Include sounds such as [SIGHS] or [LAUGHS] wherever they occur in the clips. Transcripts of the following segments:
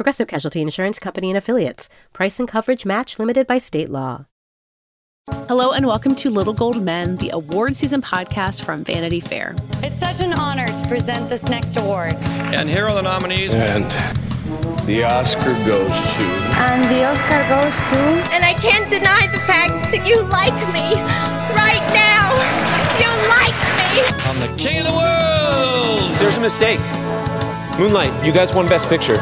Progressive Casualty Insurance Company and Affiliates. Price and coverage match limited by state law. Hello and welcome to Little Gold Men, the award season podcast from Vanity Fair. It's such an honor to present this next award. And here are the nominees. And the Oscar goes to. And the Oscar goes to. And I can't deny the fact that you like me right now. You like me. I'm the king of the world. There's a mistake. Moonlight, you guys won Best Picture.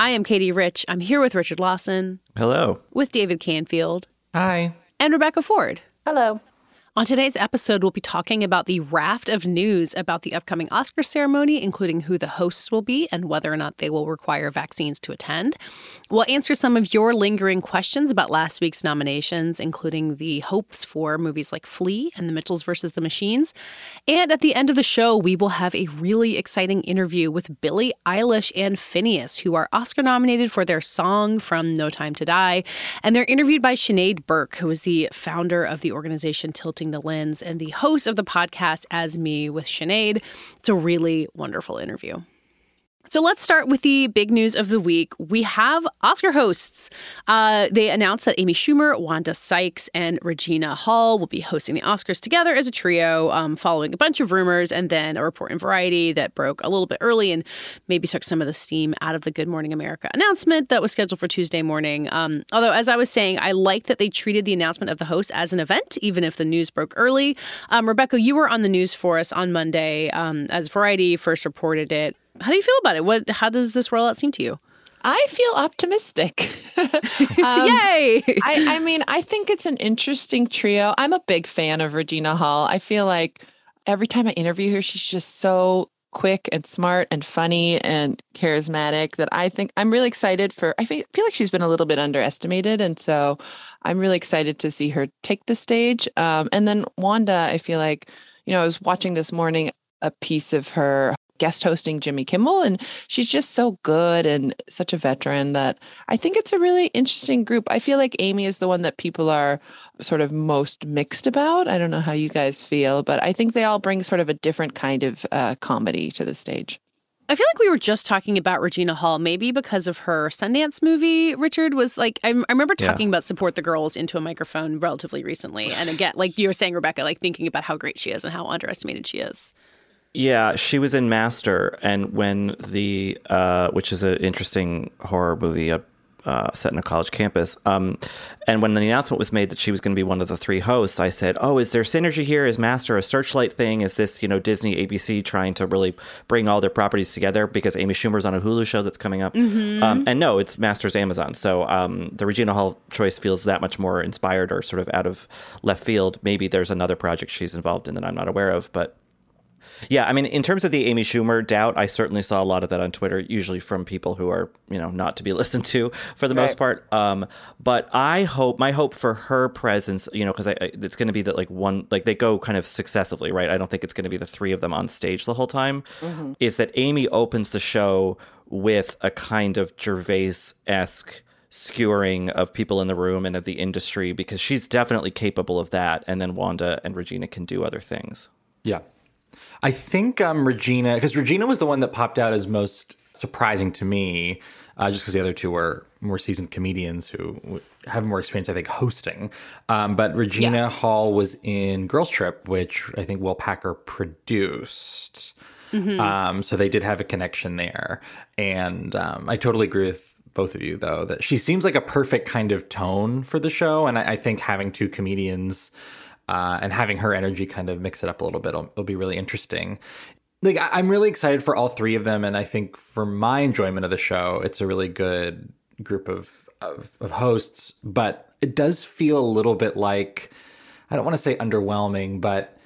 I am Katie Rich. I'm here with Richard Lawson, Hello. with David Canfield, Hi. and Rebecca Ford. Hello. On today's episode, we'll be talking about the raft of news about the upcoming Oscar ceremony, including who the hosts will be and whether or not they will require vaccines to attend. We'll answer some of your lingering questions about last week's nominations, including the hopes for movies like Flee and The Mitchells versus the Machines. And at the end of the show, we will have a really exciting interview with Billie Eilish and Finneas, who are Oscar nominated for their song from No Time to Die. And they're interviewed by Sinead Burke, who is the founder of the organization Tilting the Lens and the host of the podcast As Me with Sinead. It's a really wonderful interview. So let's start with the big news of the week. We have Oscar hosts. Uh, they announced that Amy Schumer, Wanda Sykes, and Regina Hall will be hosting the Oscars together as a trio, um, following a bunch of rumors and then a report in Variety that broke a little bit early and maybe took some of the steam out of the Good Morning America announcement that was scheduled for Tuesday morning. Um, although, as I was saying, I like that they treated the announcement of the host as an event, even if the news broke early. Um, Rebecca, you were on the news for us on Monday um, as Variety first reported it. How do you feel about it? What? How does this rollout seem to you? I feel optimistic. [LAUGHS] um, Yay! I, I mean, I think it's an interesting trio. I'm a big fan of Regina Hall. I feel like every time I interview her, she's just so quick and smart and funny and charismatic that I think I'm really excited for. I feel, feel like she's been a little bit underestimated. And so I'm really excited to see her take the stage. Um, and then Wanda, I feel like, you know, I was watching this morning a piece of her guest hosting Jimmy Kimmel. And she's just so good and such a veteran that I think it's a really interesting group. I feel like Amy is the one that people are sort of most mixed about. I don't know how you guys feel, but I think they all bring sort of a different kind of uh, comedy to the stage. I feel like we were just talking about Regina Hall, maybe because of her Sundance movie. Richard was like, I, I remember talking yeah. about Support the Girls into a microphone relatively recently. And again, like you were saying, Rebecca, like thinking about how great she is and how underestimated she is. Yeah, she was in Master, and when the uh, which is an interesting horror movie uh, set in a college campus. Um, and when the announcement was made that she was going to be one of the three hosts, I said, "Oh, is there synergy here? Is Master a Searchlight thing? Is this you know Disney, ABC trying to really bring all their properties together because Amy Schumer's on a Hulu show that's coming up?" Mm-hmm. Um, and no, it's Master's Amazon. So um, the Regina Hall choice feels that much more inspired or sort of out of left field. Maybe there's another project she's involved in that I'm not aware of, but yeah, I mean, in terms of the Amy Schumer doubt, I certainly saw a lot of that on Twitter, usually from people who are, you know, not to be [LAUGHS] listened to for the right. most part. Um, but I hope, my hope for her presence, you know, because it's going to be that like one, like they go kind of successively, right? I don't think it's going to be the three of them on stage the whole time. Mm-hmm. Is that Amy opens the show with a kind of Gervais esque skewering of people in the room and of the industry because she's definitely capable of that. And then Wanda and Regina can do other things. Yeah. I think um, Regina, because Regina was the one that popped out as most surprising to me, uh, just because the other two were more seasoned comedians who have more experience, I think, hosting. Um, but Regina yeah. Hall was in Girls Trip, which I think Will Packer produced. Mm-hmm. Um, so they did have a connection there. And um, I totally agree with both of you, though, that she seems like a perfect kind of tone for the show. And I, I think having two comedians uh, and having her energy kind of mix it up a little bit will, will be really interesting. Like I, I'm really excited for all three of them, and I think for my enjoyment of the show, it's a really good group of, of, of hosts. But it does feel a little bit like I don't want to say underwhelming, but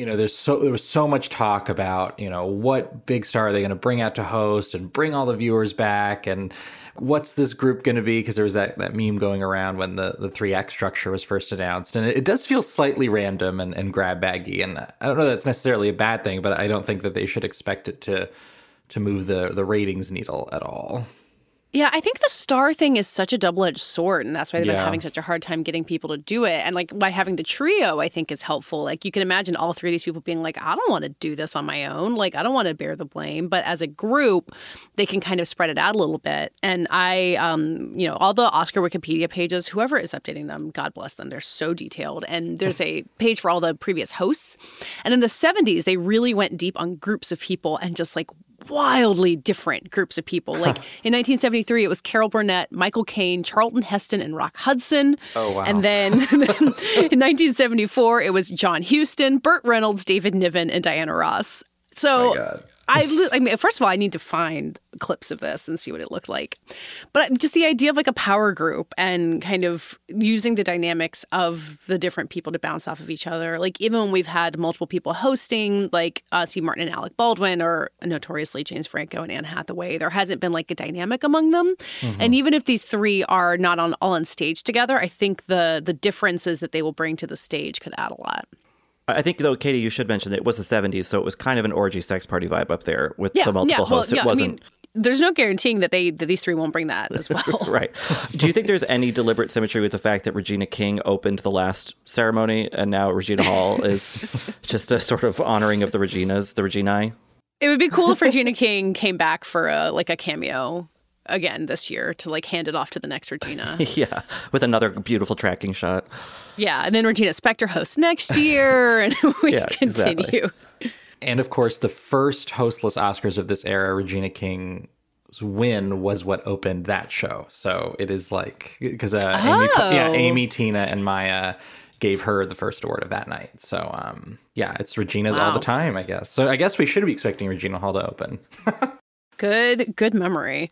you know, there's so there was so much talk about you know what big star are they going to bring out to host and bring all the viewers back? And what's this group going to be? Because there was that, that meme going around when the, the 3x structure was first announced. And it, it, does feel slightly random and, and grab baggy. And i don't know that's necessarily a bad thing but i don't think that they should expect it to to move the the ratings needle at all yeah, I think the star thing is such a double edged sword, and that's why they've Yeah. been having such a hard time getting people to do it. And like by having the trio, I think is helpful. Like you can imagine all three of these people being like, I don't want to do this on my own. Like I don't want to bear the blame. But as a group, they can kind of spread it out a little bit. And I, um, you know, all the Oscar Wikipedia pages, whoever is updating them, God bless them, they're so detailed. And there's [LAUGHS] a page for all the previous hosts. And in the 70s, they really went deep on groups of people and just like wildly different groups of people. Like in 1973, it was Carol Burnett, Michael Caine, Charlton Heston, and Rock Hudson. Oh, wow. And then, [LAUGHS] then in 1974, it was John Huston, Burt Reynolds, David Niven, and Diana Ross. So. I, li- I mean, first of all, I need to find clips of this and see what it looked like. But just the idea of like a power group and kind of using the dynamics of the different people to bounce off of each other. Like even when we've had multiple people hosting, like uh, Steve Martin and Alec Baldwin, or notoriously James Franco and Anne Hathaway, there hasn't been like a dynamic among them. And even if these three are not on all on stage together, I think the the differences that they will bring to the stage could add a lot. I think though, Katie, you should mention that it was the '70s, so it was kind of an orgy sex party vibe up there with Yeah, the multiple yeah. Well, hosts. yeah. it wasn't I mean, there's no guaranteeing that they that these three won't bring that as [LAUGHS] well. right. Do you think there's any deliberate symmetry with the fact that Regina King opened the last ceremony and now Regina Hall is [LAUGHS] just a sort of honoring of the Reginas, the Reginae? It would be cool if Regina King came back for a like a cameo again this year to like hand it off to the next Regina. [LAUGHS] yeah, with another beautiful tracking shot. yeah, and then Regina Spektor hosts next year, [LAUGHS] and we Yeah, continue. exactly. And of course, the first hostless Oscars of this era, Regina King's win was what opened that show. So it is like because uh, Amy, yeah, Oh. Amy, Tina, and Maya gave her the first award of that night. So um, yeah, it's Regina's all the time, I guess. So I guess we should be expecting Regina Hall to open. [LAUGHS] Good, good memory.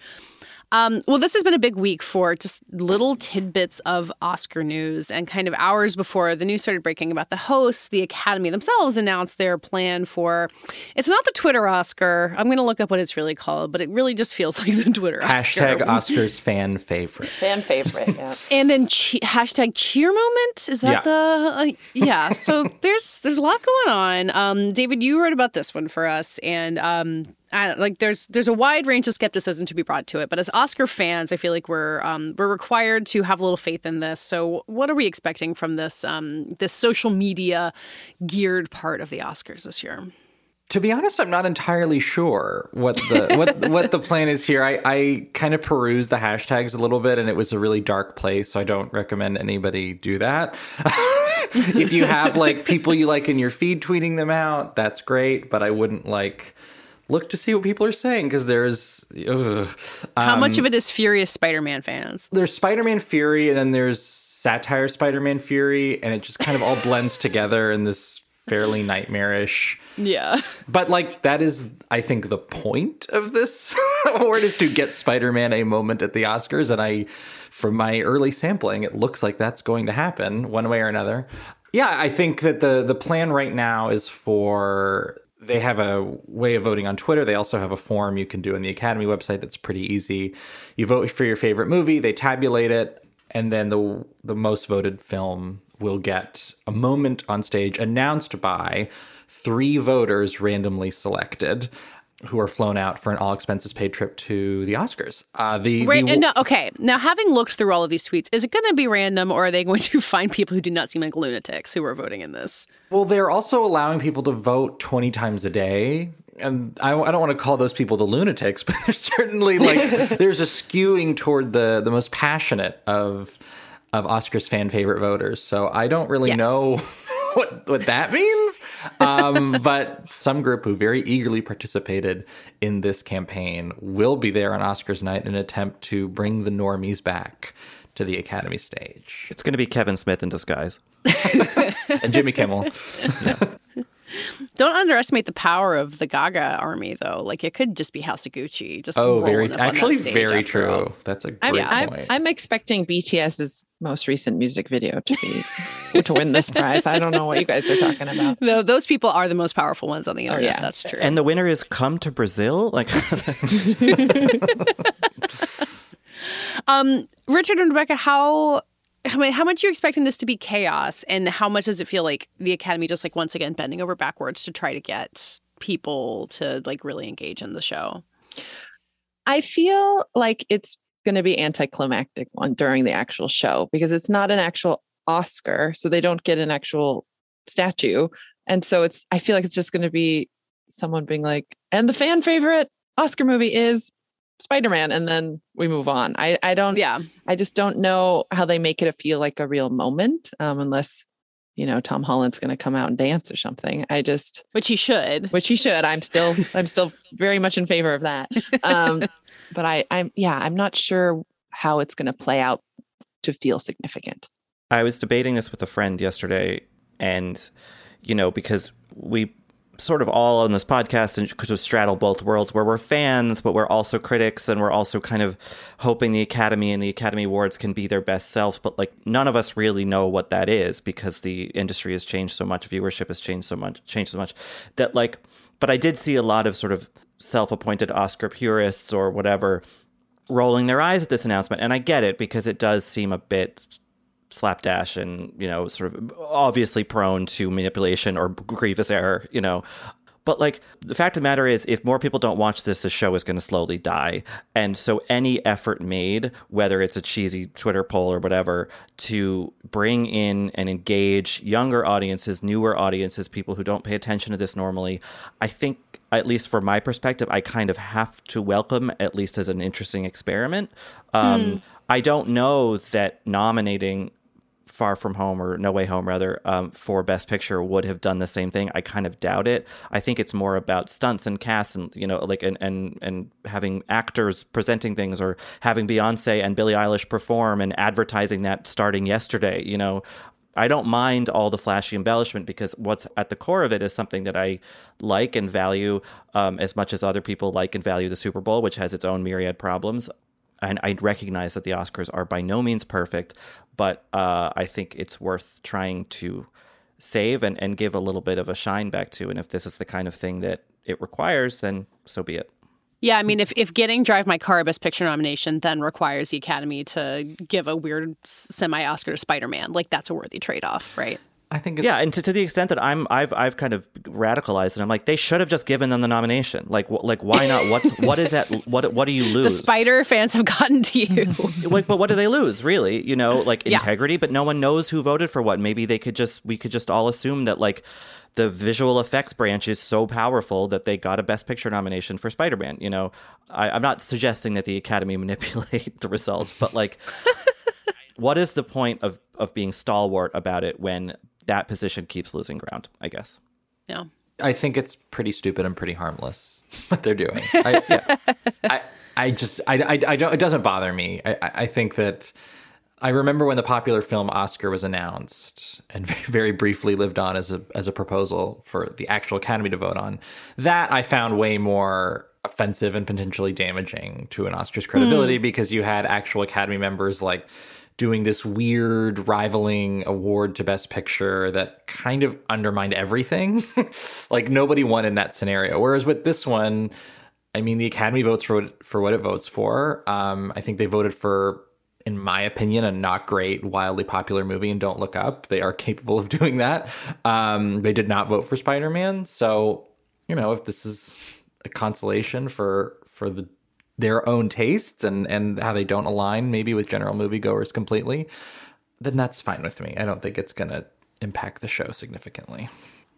Um, well, this has been a big week for just little tidbits of Oscar news. And kind of hours before the news started breaking about the hosts, the Academy themselves announced their plan for it's not the Twitter Oscar. I'm going to look up what it's really called, but it really just feels [LAUGHS] like the Twitter Hashtag Oscar. Oscars fan favorite. Fan favorite, yeah. [LAUGHS] and then che- hashtag cheer moment is that Yeah. the uh, yeah so [LAUGHS] there's there's a lot going on um david you wrote about this one for us and um I don't, like there's there's a wide range of skepticism to be brought to it but as oscar fans i feel like we're um we're required to have a little faith in this so what are we expecting from this um this social media geared part of the oscars this year To be honest, I'm not entirely sure what the what [LAUGHS] what the plan is here. I, I kind of perused the hashtags a little bit, and it was a really dark place. So I don't recommend anybody do that. [LAUGHS] if you have like people you like in your feed tweeting them out, that's great. But I wouldn't like look to see what people are saying because there's ugh. how Um, much of it is furious spider-man fans there's Spider-Man Fury, and then there's satire Spider-Man Fury, and it just kind of all [LAUGHS] blends together in this fairly nightmarish yeah but like that is I think the point of this [LAUGHS] award is to get Spider-Man a moment at the Oscars and I from my early sampling it looks like that's going to happen one way or another. Yeah, I think that the the plan right now is for they have a way of voting on Twitter. They also have a form you can do on the Academy website that's pretty easy. You vote for your favorite movie, they tabulate it, and then the the most voted film will get a moment on stage announced by three voters randomly selected who are flown out for an all expenses paid trip to the Oscars. Uh, the, Right. the no, okay. Now, having looked through all of these tweets, is it going to be random or are they going [LAUGHS] to find people who do not seem like lunatics who are voting in this? Well, they're also allowing people to vote 20 times a day. And I, I don't want to call those people the lunatics, [LAUGHS] but there's certainly like [LAUGHS] there's a skewing toward the the most passionate of of Oscars fan favorite voters. So I don't really Yes. know [LAUGHS] what what that means. Um, but some group who very eagerly participated in this campaign will be there on Oscars night in an attempt to bring the normies back to the Academy stage. It's going to be Kevin Smith in disguise. [LAUGHS] And Jimmy Kimmel. [LAUGHS] Don't underestimate the power of the Gaga army, though. Like it could just be House of Gucci. Just oh, very rolling up on that actually stage very after all. true. That's a I'm, great I'm, point. I'm expecting BTS's most recent music video to be to win this prize. I don't know what you guys are talking about. [LAUGHS] No, those people are the most powerful ones on the internet. yeah. That's true. And the winner is Come to Brazil? Like [LAUGHS] [LAUGHS] Um, Richard and Rebecca, how how mu- how much are you expecting this to be chaos, and how much does it feel like the Academy just like once again bending over backwards to try to get people to like really engage in the show? I feel like it's going to be anticlimactic during the actual show because it's not an actual Oscar, so they don't get an actual statue, and so it's. I feel like it's just going to be someone being like, "And the fan favorite Oscar movie is Spider-Man," and then we move on. I I don't. Yeah, I just don't know how they make it feel like a real moment, um, unless you know Tom Holland's going to come out and dance or something. I just which he should. which he should. I'm still I'm still very much in favor of that. Um, [LAUGHS] but I I'm yeah I'm not sure how it's going to play out to feel significant. I was debating this with a friend yesterday, and you know, because we sort of all on this podcast and could have straddle both worlds where we're fans, but we're also critics, and we're also kind of hoping the Academy and the Academy Awards can be their best selves. But like, none of us really know what that is because the industry has changed so much, viewership has changed so much, changed so much that like. But I did see a lot of sort of self-appointed Oscar purists or whatever rolling their eyes at this announcement, and I get it because it does seem a bit slapdash and you know sort of obviously prone to manipulation or grievous error you know. But like the fact of the matter is if more people don't watch this the show is going to slowly die. And so any effort made whether it's a cheesy twitter poll or whatever to bring in and engage younger audiences newer audiences people who don't pay attention to this normally i think at least from my perspective i kind of have to welcome at least as an interesting experiment. Um, i don't know that nominating Far From Home or No Way Home rather um, for Best Picture would have done the same thing. I kind of doubt it. I think it's more about stunts and casts and you know like and and and having actors presenting things or having Beyonce and Billie Eilish perform and advertising that starting yesterday. You know. I don't mind all the flashy embellishment because what's at the core of it is something that I like and value um, as much as other people like and value the Super Bowl, which has its own myriad problems and I recognize that the Oscars are by no means perfect, but uh, I think it's worth trying to save and, and give a little bit of a shine back to. And if this is the kind of thing that it requires, then so be it. Yeah, I mean, if, if getting Drive My Car Best Picture nomination then requires the Academy to give a weird semi Oscar to Spider Man, like that's a worthy trade off, right? I think it's yeah, and to, to the extent that I'm I've I've kind of radicalized and I'm like they should have just given them the nomination. Like wh- like why not? What's [LAUGHS] what is that? What what do you lose? The? Spider fans have gotten to you. [LAUGHS] like, but what do they lose, really? You know, like Yeah. integrity, but no one knows who voted for what. Maybe they could just, we could just all assume that, like, the visual effects branch is so powerful that they got a Best Picture nomination for Spider Man. You know, I, I'm not suggesting that the Academy [LAUGHS] manipulate the results, but, like, what is the point of, of being stalwart about it when that position keeps losing ground, I guess? yeah. I think it's pretty stupid and pretty harmless [LAUGHS] what they're doing. [LAUGHS] I, yeah. I, I just, I, I, I don't, it doesn't bother me. I, I I think that I remember when the popular film Oscar was announced and [LAUGHS] very briefly lived on as a, as a proposal for the actual Academy to vote on. That I found way more offensive and potentially damaging to an Oscar's credibility hmm. because you had actual Academy members like doing this weird rivaling award to best picture that kind of undermined everything. [LAUGHS] like nobody won in that scenario. Whereas with this one, I mean, the Academy votes for what, for what it votes for. Um, I think they voted for, in my opinion, a not great, wildly popular movie. And Don't Look Up. They are [LAUGHS] capable of doing that. Um, they did not vote for Spider Man. So, you know, if this is a consolation for for the their own tastes and and how they don't align maybe with general moviegoers completely, then that's fine with me. I don't think it's gonna impact the show significantly.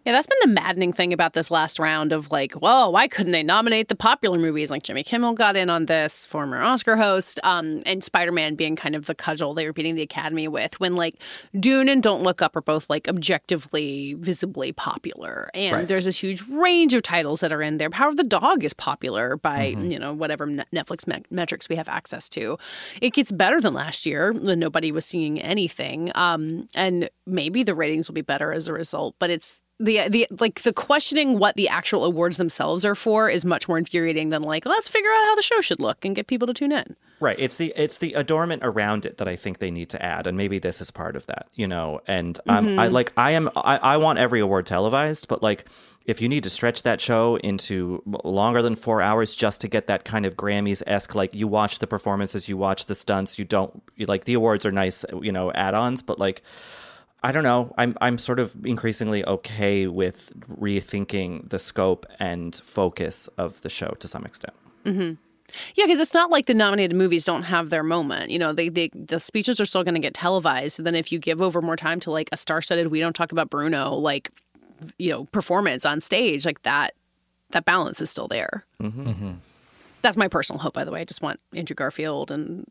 Yeah, that's been the maddening thing about this last round of like, well, why couldn't they nominate the popular movies? Like Jimmy Kimmel got in on this, former Oscar host, um, and Spider Man being kind of the cudgel they were beating the Academy with. When like Dune and Don't Look Up are both like objectively, visibly popular, and Right. there's this huge range of titles that are in there. Power of the Dog is popular by Mhm. you know whatever Netflix me- metrics we have access to. It gets better than last year when nobody was seeing anything. Um, and maybe the ratings will be better as a result. But it's the the like the questioning what the actual awards themselves are for is much more infuriating than like let's figure out how the show should look and get people to tune in. Right. It's the it's the adornment around it that I think they need to add, and maybe this is part of that. You know, and um, mm-hmm. I like I am I, I want every award televised, but like if you need to stretch that show into longer than four hours just to get that kind of Grammys esque, like you watch the performances, you watch the stunts, you don't you, like the awards are nice, you know, add ons, but like I don't know. I'm I'm sort of increasingly okay with rethinking the scope and focus of the show to some extent. Mm-hmm. Yeah, because it's not like the nominated movies don't have their moment. You know, they, they the speeches are still going to get televised. So then, if you give over more time to like a star-studded, we don't talk about Bruno, like you know, performance on stage, like that, that balance is still there. Mm-hmm. Mm-hmm. That's my personal hope, by the way. I just want Andrew Garfield and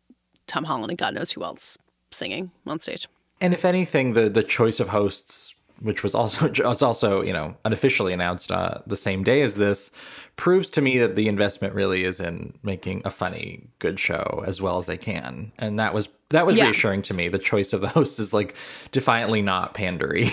Tom Holland and God knows who else singing on stage. And if anything, the the choice of hosts, which was also [LAUGHS] was also you know unofficially announced uh, the same day as this, proves to me that the investment really is in making a funny, good show as well as they can, and that was that was yeah. reassuring to me. The choice of the [LAUGHS] host is like defiantly not pandery.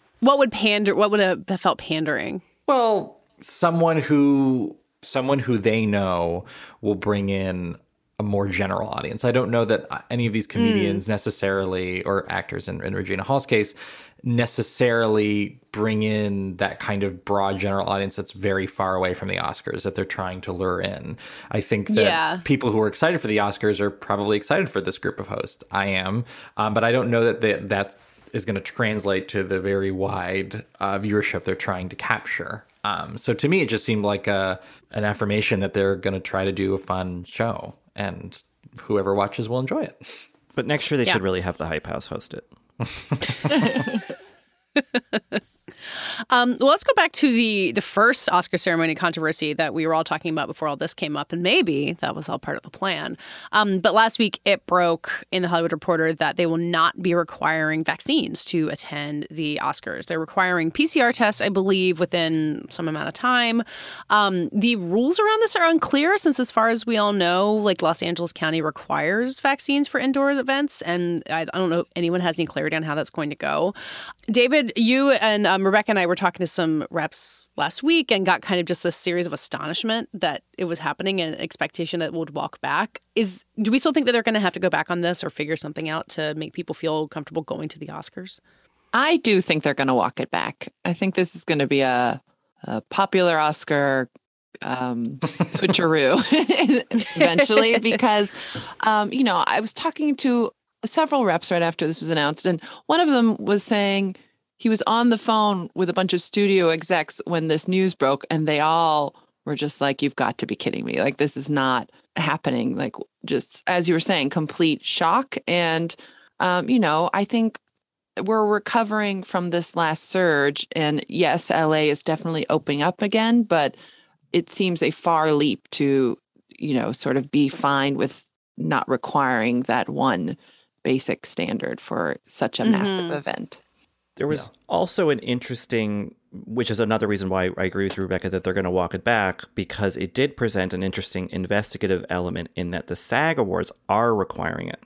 [LAUGHS] what would pander? What would have felt pandering? Well, someone who someone who they know will bring in a more general audience. I don't know that any of these comedians mm. necessarily, or actors in, in Regina Hall's case, necessarily bring in that kind of broad general audience that's very far away from the Oscars that they're trying to lure in. I think that yeah. people who are excited for the Oscars are probably excited for this group of hosts. I am, um, but I don't know that they, that is going to translate to the very wide uh, viewership they're trying to capture. Um, so to me, it just seemed like a, an affirmation that they're going to try to do a fun show and whoever watches will enjoy it. But next year they yeah. should really have the Hype House host it. [LAUGHS] [LAUGHS] Um, well, let's go back to the the first Oscar ceremony controversy that we were all talking about before all this came up, and maybe that was all part of the plan. Um, but last week it broke in the Hollywood Reporter that they will not be requiring vaccines to attend the Oscars. They're requiring PCR tests, I believe, within some amount of time. Um, the rules around this are unclear, since as far as we all know, like Los Angeles County requires vaccines for indoor events, and I, I don't know if anyone has any clarity on how that's going to go. David, you and um, Rebecca and I were talking to some reps last week and got kind of just a series of astonishment that it was happening and expectation that would walk back. Is do we still think that they're going to have to go back on this or figure something out to make people feel comfortable going to the Oscars? I do think they're going to walk it back. I think this is going to be a, a popular Oscar um, [LAUGHS] switcheroo [LAUGHS] eventually [LAUGHS] because, um, you know, I was talking to several reps right after this was announced, and one of them was saying he was on the phone with a bunch of studio execs when this news broke, and they all were just like, You've got to be kidding me. Like, this is not happening. Like, just as you were saying, complete shock. And, um, you know, I think we're recovering from this last surge. And yes, LA is definitely opening up again, but it seems a far leap to, you know, sort of be fine with not requiring that one basic standard for such a mm-hmm. massive event. There was yeah. also an interesting, which is another reason why I agree with Rebecca that they're going to walk it back, because it did present an interesting investigative element in that the SAG Awards are requiring it.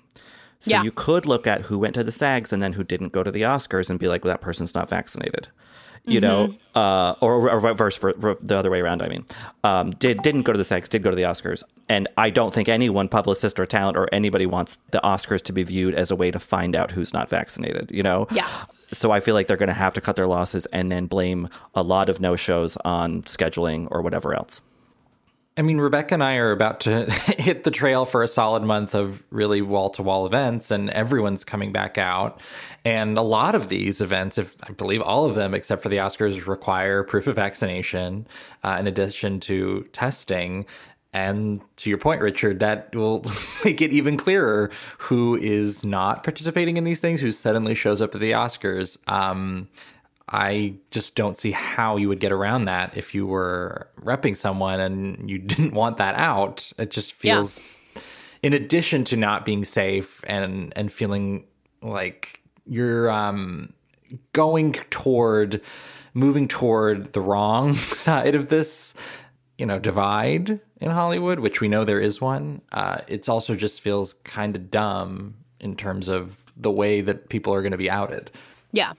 So yeah. you could look at who went to the SAGs and then who didn't go to the Oscars and be like, well, that person's not vaccinated. You mm-hmm. know, uh, or, or reverse for, for, the other way around. I mean, um, did didn't go to the SAGs, did go to the Oscars, and I don't think anyone, publicist or talent or anybody, wants the Oscars to be viewed as a way to find out who's not vaccinated. You know, yeah so I feel like they're going to have to cut their losses and then blame a lot of no shows on scheduling or whatever else. I mean, Rebecca and I are about to [LAUGHS] hit the trail for a solid month of really wall to wall events, and everyone's coming back out. And a lot of these events, if I believe all of them except for the Oscars, require proof of vaccination uh, in addition to testing. And to your point, Richard, that will [LAUGHS] make it even clearer who is not participating in these things, who suddenly shows up at the Oscars. Um, I just don't see how you would get around that if you were repping someone and you [LAUGHS] didn't want that out. It just feels, yeah. in addition to not being safe and and feeling like you're um, going toward moving toward the wrong [LAUGHS] side of this you know divide in Hollywood, which we know there is one. Uh, it's also just feels kind of dumb in terms of the way that people are going to be outed. Yeah.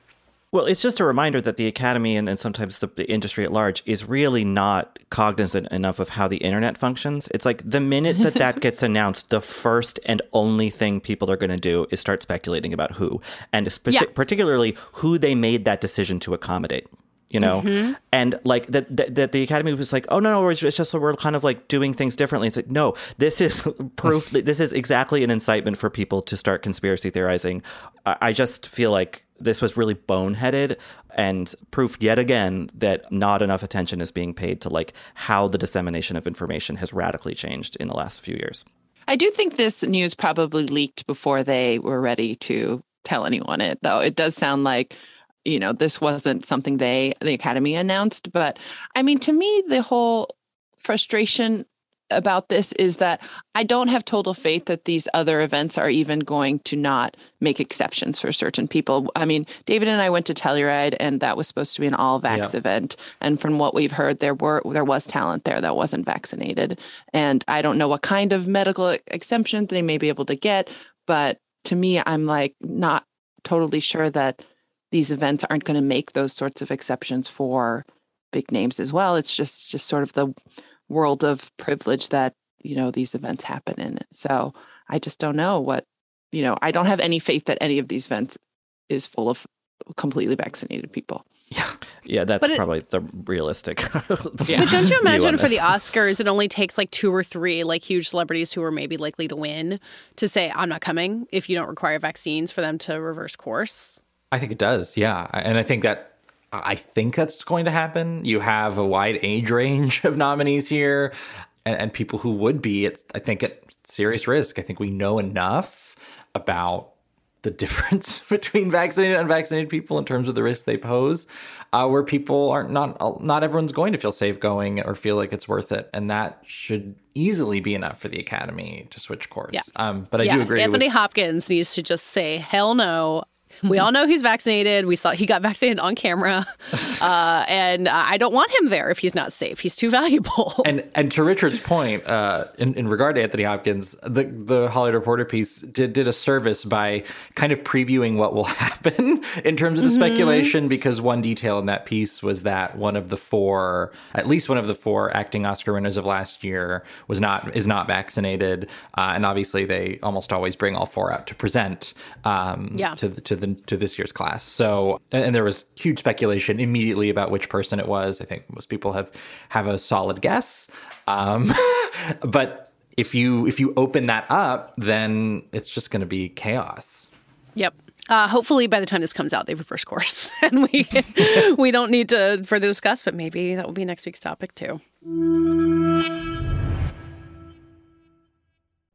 Well, it's just a reminder that the Academy and, and sometimes the, the, industry at large is really not cognizant enough of how the internet functions. It's like the minute that that [LAUGHS] gets announced, the first and only thing people are going to do is start speculating about who, and speci- yeah. particularly who they made that decision to accommodate you know? Mm-hmm. and like that, that that the academy was like oh no no it's just we're kind of like doing things differently. It's like no this is [LAUGHS] proof this is exactly an incitement for people to start conspiracy theorizing. I just feel like this was really boneheaded and proof yet again that not enough attention is being paid to like how the dissemination of information has radically changed in the last few years. I do think this news probably leaked before they were ready to tell anyone it though. It does sound like you know, this wasn't something they, the Academy announced. But I mean, to me, the whole frustration about this is that I don't have total faith that these other events are even going to not make exceptions for certain people. I mean, David and I went to Telluride and that was supposed to be an all vax yeah. event. And from what we've heard, there were there was talent there that wasn't vaccinated. And I don't know what kind of medical exemption they may be able to get, but to me, I'm like not totally sure that these events aren't going to make those sorts of exceptions for big names as well. It's just just sort of the world of privilege that you know these events happen in. So I just don't know what you know. I don't have any faith that any of these events is full of completely vaccinated people. Yeah, yeah, that's it, probably the realistic. [LAUGHS] yeah. But don't you imagine for the Oscars, it only takes like two or three like huge celebrities who are maybe likely to win to say, "I'm not coming." If you don't require vaccines for them to reverse course. I think it does, yeah. And I think that I think that's going to happen. You have a wide age range of nominees here and, and people who would be, it's, I think, at serious risk. I think we know enough about the difference [LAUGHS] between vaccinated and unvaccinated people in terms of the risks they pose, uh, where people aren't not not everyone's going to feel safe going or feel like it's worth it, and that should easily be enough for the academy to switch course. Yeah. Um, but I yeah. do agree. Anthony with... Hopkins needs to just say hell no. We all know he's vaccinated. We saw he got vaccinated on camera, [LAUGHS] uh, and I don't want him there if he's not safe. He's too valuable. [LAUGHS] And and to Richard's point, uh, in, in regard to Anthony Hopkins, the the Hollywood Reporter piece did did a service by kind of previewing what will [LAUGHS] happen in terms of the mm-hmm. speculation. Because one detail in that piece was that one of the four, at least one of the four acting Oscar winners of last year, was not is not vaccinated, uh, and obviously they almost always bring all four out to present um, yeah. to the, to the to this year's class. So, and, there was huge speculation immediately about which person it was. I think most people have have a solid guess, um, [LAUGHS] but if you if you open that up, then it's just going to be chaos. Yep. Uh, hopefully, by the time this comes out, they reverse course, [LAUGHS] and we we don't need to further discuss. But maybe that will be next week's topic too.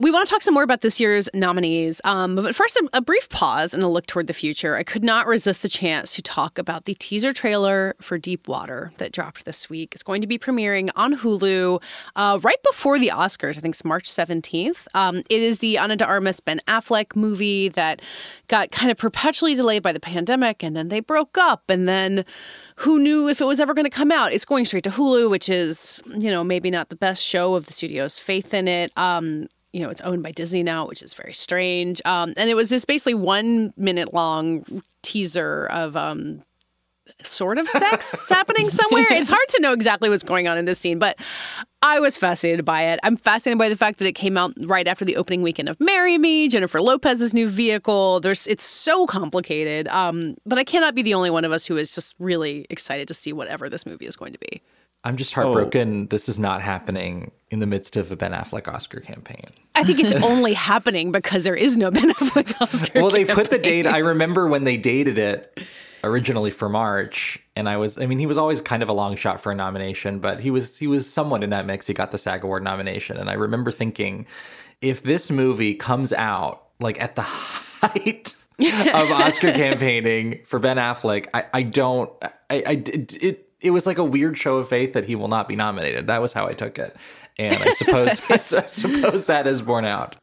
We want to talk some more about this year's nominees. Um, but first, a, a, brief pause and a look toward the future. I could not resist the chance to talk about the teaser trailer for Deep Water that dropped this week. It's going to be premiering on Hulu uh, right before the Oscars. I think it's March 17th. Um, it is the Ana de Armas Ben Affleck movie that got kind of perpetually delayed by the pandemic, and then they broke up, and then who knew if it was ever going to come out? It's going straight to Hulu, which is, you know, maybe not the best show of the studio's faith in it. Um, you know, it's owned by Disney now, which is very strange. Um, and it was just basically one minute long teaser of um, sort of sex [LAUGHS] happening somewhere. It's hard to know exactly what's going on in this scene, but I was fascinated by it. I'm fascinated by the fact that it came out right after the opening weekend of Marry Me, Jennifer Lopez's new vehicle. There's it's so complicated. Um, but I cannot be the only one of us who is just really excited to see whatever this movie is going to be. I'm just oh. heartbroken. Oh. This is not happening in the midst of a Ben Affleck Oscar campaign. I think it's [LAUGHS] only happening because there is no Ben Affleck Oscar. well, they campaign. put the date. I remember when they dated it originally for March, and I was. I mean, he was always kind of a long shot for a nomination, but he was he was somewhat in that mix. He got the SAG Award nomination, and I remember thinking, if this movie comes out like at the [LAUGHS] height of [LAUGHS] Oscar campaigning for Ben Affleck, I, I don't. I, I it, it it was like a weird show of faith that he will not be nominated. That was how I took it, and I suppose [LAUGHS] I suppose that is borne out.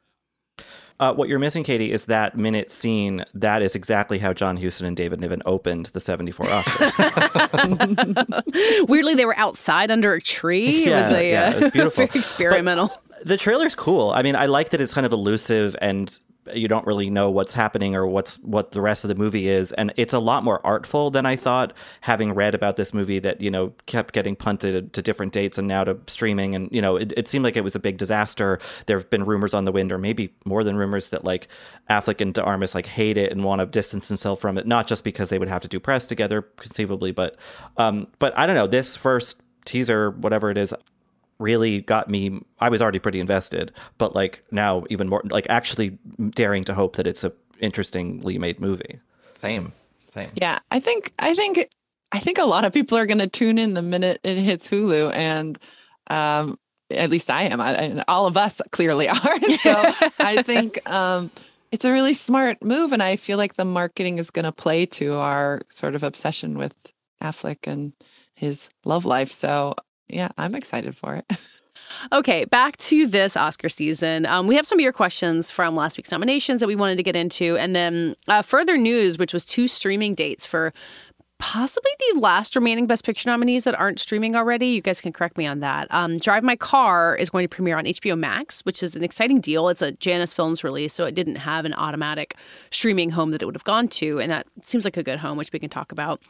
Uh, what you're missing, Katie, is that minute scene. That is exactly how John Huston and David Niven opened the 74 Oscars. [LAUGHS] Weirdly, they were outside under a tree. Yeah, it was a, yeah, it was [LAUGHS] beautiful. experimental. But the trailer's cool. I mean, I like that it's kind of elusive and you don't really know what's happening or what's what the rest of the movie is. And it's a lot more artful than i thought having read about this movie that you know kept getting punted to different dates and now to streaming. And you know it, it seemed like it was a big disaster. There have been rumors on the wind or maybe more than rumors that like affleck and de like hate it and want to distance themselves from it not just because they would have to do press together conceivably but um but i don't know. This first teaser whatever it is really got me i was already pretty invested but like now even more like actually daring to hope that it's a interestingly made movie. Same same. Yeah i think i think i think a lot of people are going to tune in the minute it hits hulu and um at least i am I, and all of us clearly [LAUGHS] are. So i [LAUGHS] think um it's a really smart move and i feel like the marketing is going to play to our sort of obsession with affleck and his love life. So yeah, I'm excited for it. [LAUGHS] Okay, back to this Oscar season. Um, we have some of your questions from last week's nominations that we wanted to get into, and then uh, further news, which was two streaming dates for possibly the last remaining Best Picture nominees that aren't streaming already. You guys can correct me on that. Um, Drive My Car is going to premiere on HBO Max, which is an exciting deal. It's a Janus Films release, so it didn't have an automatic streaming home that it would have gone to, and that seems like a good home, which we can talk about.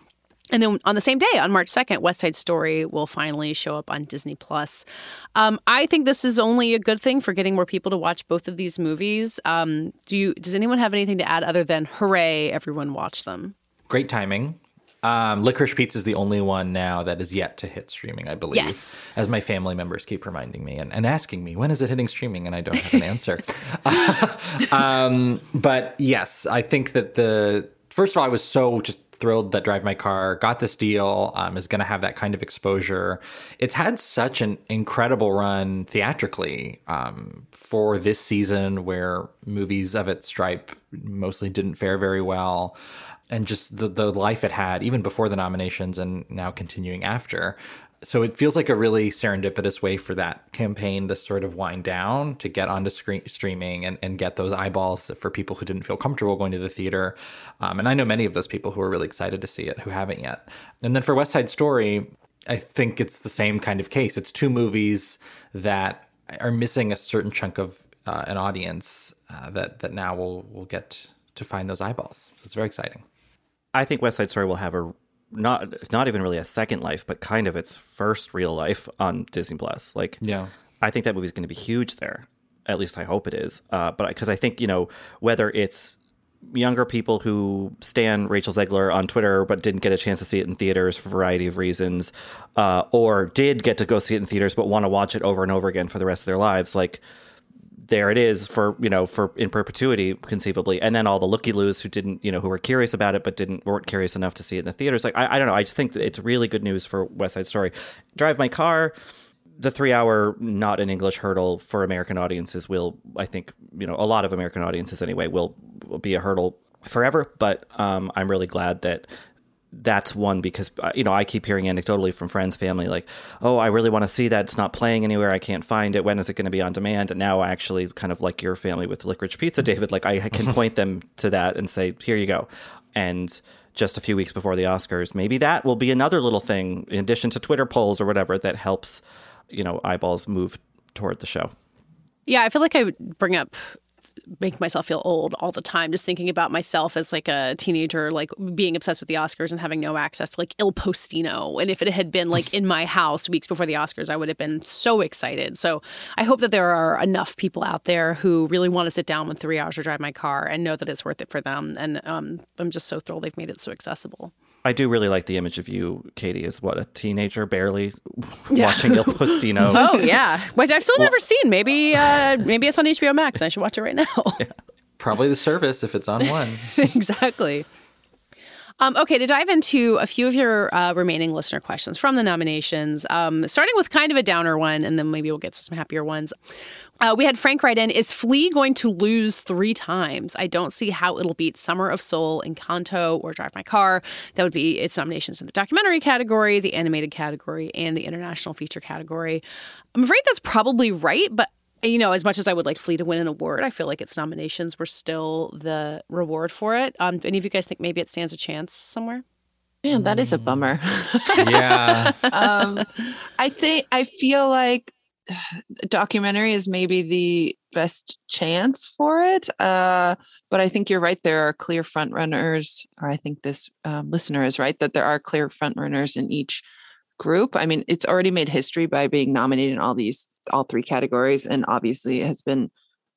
And then on the same day, on March 2nd, West Side Story will finally show up on Disney Plus. Um, I think this is only a good thing for getting more people to watch both of these movies. Um, do you? Does anyone have anything to add other than hooray, everyone watch them? Great timing. Um, Licorice Pizza is the only one now that is yet to hit streaming, I believe. Yes. As my family members keep reminding me and, and asking me, when is it hitting streaming? And I don't have an [LAUGHS] answer. [LAUGHS] um, but yes, I think that the, first of all, I was so just thrilled that Drive My Car got this deal, um, is going to have that kind of exposure. It's had such an incredible run theatrically um, for this season where movies of its stripe mostly didn't fare very well. And just the, the life it had, even before the nominations and now continuing after so it feels like a really serendipitous way for that campaign to sort of wind down to get onto screen streaming and, and get those eyeballs for people who didn't feel comfortable going to the theater. Um, and i know many of those people who are really excited to see it who haven't yet. And then for west side story i think it's the same kind of case. It's two movies that are missing a certain chunk of uh, an audience uh, that that now will will get to find those eyeballs. So it's very exciting. I think west side story will have a not not even really a second life, but kind of its first real life on Disney Plus. Like, yeah, I think that movie's going to be huge there. At least I hope it is. Uh, but because I think you know whether it's younger people who stand Rachel Zegler on Twitter but didn't get a chance to see it in theaters for a variety of reasons, uh, or did get to go see it in theaters but want to watch it over and over again for the rest of their lives, like there it is for you know for in perpetuity conceivably. And then all the looky loos who didn't you know who were curious about it but didn't weren't curious enough to see it in the theaters. Like I, I don't know. I just think it's really good news for west side story. Drive my car the three hour not an english hurdle for american audiences will i think you know a lot of american audiences anyway will, will be a hurdle forever. But um, i'm really glad that that's one because uh, you know I keep hearing anecdotally from friends, family, like, "Oh, I really want to see that. It's not playing anywhere. I can't find it. When is it going to be on demand?" And now, actually, kind of like your family with Licorice Pizza, David, like I can point them to that and say, "Here you go." And just a few weeks before the Oscars, maybe that will be another little thing in addition to Twitter polls or whatever that helps, you know, eyeballs move toward the show. Yeah, I feel like I would bring up make myself feel old all the time, just thinking about myself as like a teenager, like being obsessed with the Oscars and having no access to like Il Postino. And if it had been like in my house weeks before the Oscars, I would have been so excited. So I hope that there are enough people out there who really want to sit down with three hours to drive my car and know that it's worth it for them. And um, I'm just so thrilled they've made it so accessible. I do really like the image of you, Katie, as what a teenager barely yeah. watching Il [LAUGHS] Postino. oh yeah, which I've still well, never seen. Maybe uh, maybe it's on HBO Max. and I should watch it right now. Yeah. [LAUGHS] Probably the service if it's on one. [LAUGHS] exactly. Um, okay, to dive into a few of your uh, remaining listener questions from the nominations, um, starting with kind of a downer one, and then maybe we'll get to some happier ones. Uh, we had Frank write in Is Flee going to lose three times? I don't see how it'll beat Summer of Soul, Encanto, or Drive My Car. That would be its nominations in the documentary category, the animated category, and the international feature category. I'm afraid that's probably right, but you know, as much as I would like Flee to win an award, I feel like its nominations were still the reward for it. Um, any of you guys think maybe it stands a chance somewhere? Man, that is a bummer. yeah. [LAUGHS] um, I think I feel like [SIGHS] documentary is maybe the best chance for it. Uh, but I think you're right. There are clear front runners, or I think this um, listener is right that there are clear front runners in each group. I mean, it's already made history by being nominated in all these, all three categories, and obviously it has been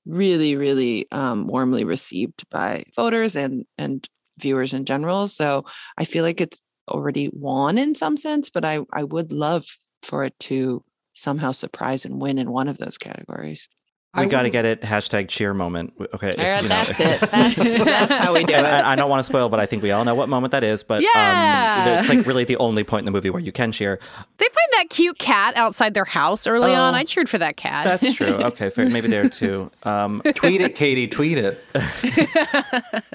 really, really um, warmly received by voters and and viewers in general. So I feel like it's already won in some sense, but I I would love for it to somehow surprise and win in one of those categories. We got to get it. Hashtag cheer moment. Okay, if, right, that's know, [LAUGHS] it. That's, [LAUGHS] that's, how we do it. I, I, don't want to spoil, but I think we all know what moment that is. But yeah. um, it's like really the only point in the movie where you can cheer. They find that cute cat outside their house early oh, on. I cheered for that cat. That's true. [LAUGHS] Okay, fair. maybe there too. Um, tweet it, Katie. Tweet it.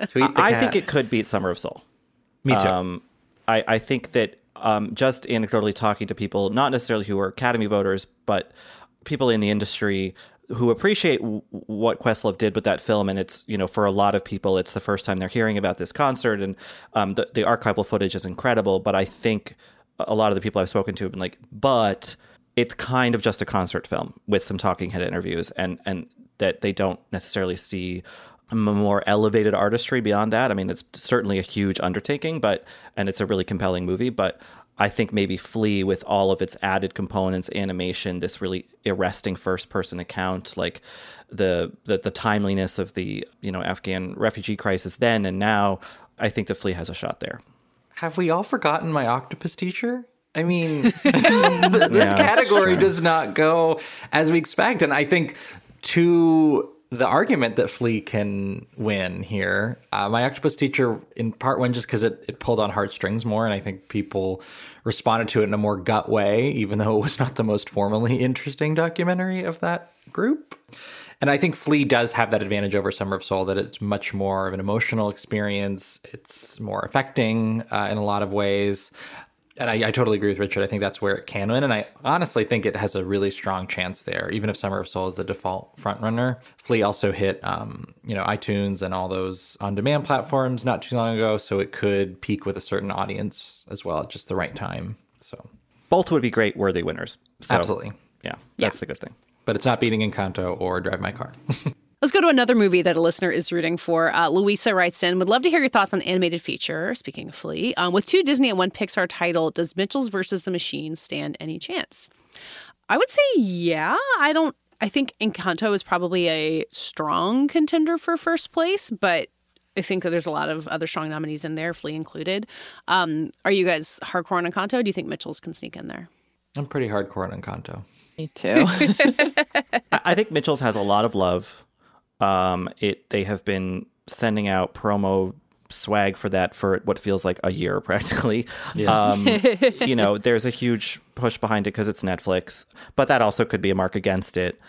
tweet I think it could beat Summer of Soul. Me too. Um, I, I think that um, just anecdotally talking to people, not necessarily who are Academy voters, but people in the industry who appreciate w- what Questlove did with that film, and it's you know for a lot of people, it's the first time they're hearing about this concert, and um, the, the archival footage is incredible. But I think a lot of the people I've spoken to have been like, but it's kind of just a concert film with some talking head interviews, and and that they don't necessarily see more elevated artistry beyond that. I mean, it's certainly a huge undertaking, but and it's a really compelling movie, but I think maybe Flee with all of its added components, animation, this really arresting first person account, like the, the the timeliness of the, you know, Afghan refugee crisis then and now, I think the Flee has a shot there. Have we all forgotten my octopus teacher? I mean, [LAUGHS] this yeah, category does not go as we expect. And I think to the argument that Flee can win here. Uh, my octopus teacher in part one just because it, it pulled on heartstrings more, and I think people responded to it in a more gut way, even though it was not the most formally interesting documentary of that group. And I think Flee does have that advantage over Summer of Soul that it's much more of an emotional experience. It's more affecting uh, in a lot of ways and I, I, totally agree with Richard. I think that's where it can win, and I honestly think it has a really strong chance there. Even if Summer of Soul is the default frontrunner, Flee also hit, um, you know, iTunes and all those on-demand platforms not too long ago, so it could peak with a certain audience as well at just the right time. So both would be great worthy winners. So, Absolutely, yeah, that's yeah. the good thing. But it's not beating Encanto or Drive My Car. [LAUGHS] Let's go to another movie that a listener is rooting for. Uh, Louisa writes in, would love to hear your thoughts on the animated feature. Speaking of Flee, um, with two Disney and one Pixar title, does Mitchell's versus the Machine stand any chance? I would say yeah. I don't. I think Encanto is probably a strong contender for first place, but I think that there's a lot of other strong nominees in there, Flee included. Um, are you guys hardcore on Encanto? Do you think Mitchell's can sneak in there? I'm pretty hardcore on Encanto. Me too. [LAUGHS] [LAUGHS] I think Mitchell's has a lot of love. Um, it they have been sending out promo swag for that for what feels like a year [LAUGHS] practically. Yes. Um, [LAUGHS] you know, there's a huge push behind it because it's Netflix, but that also could be a mark against it.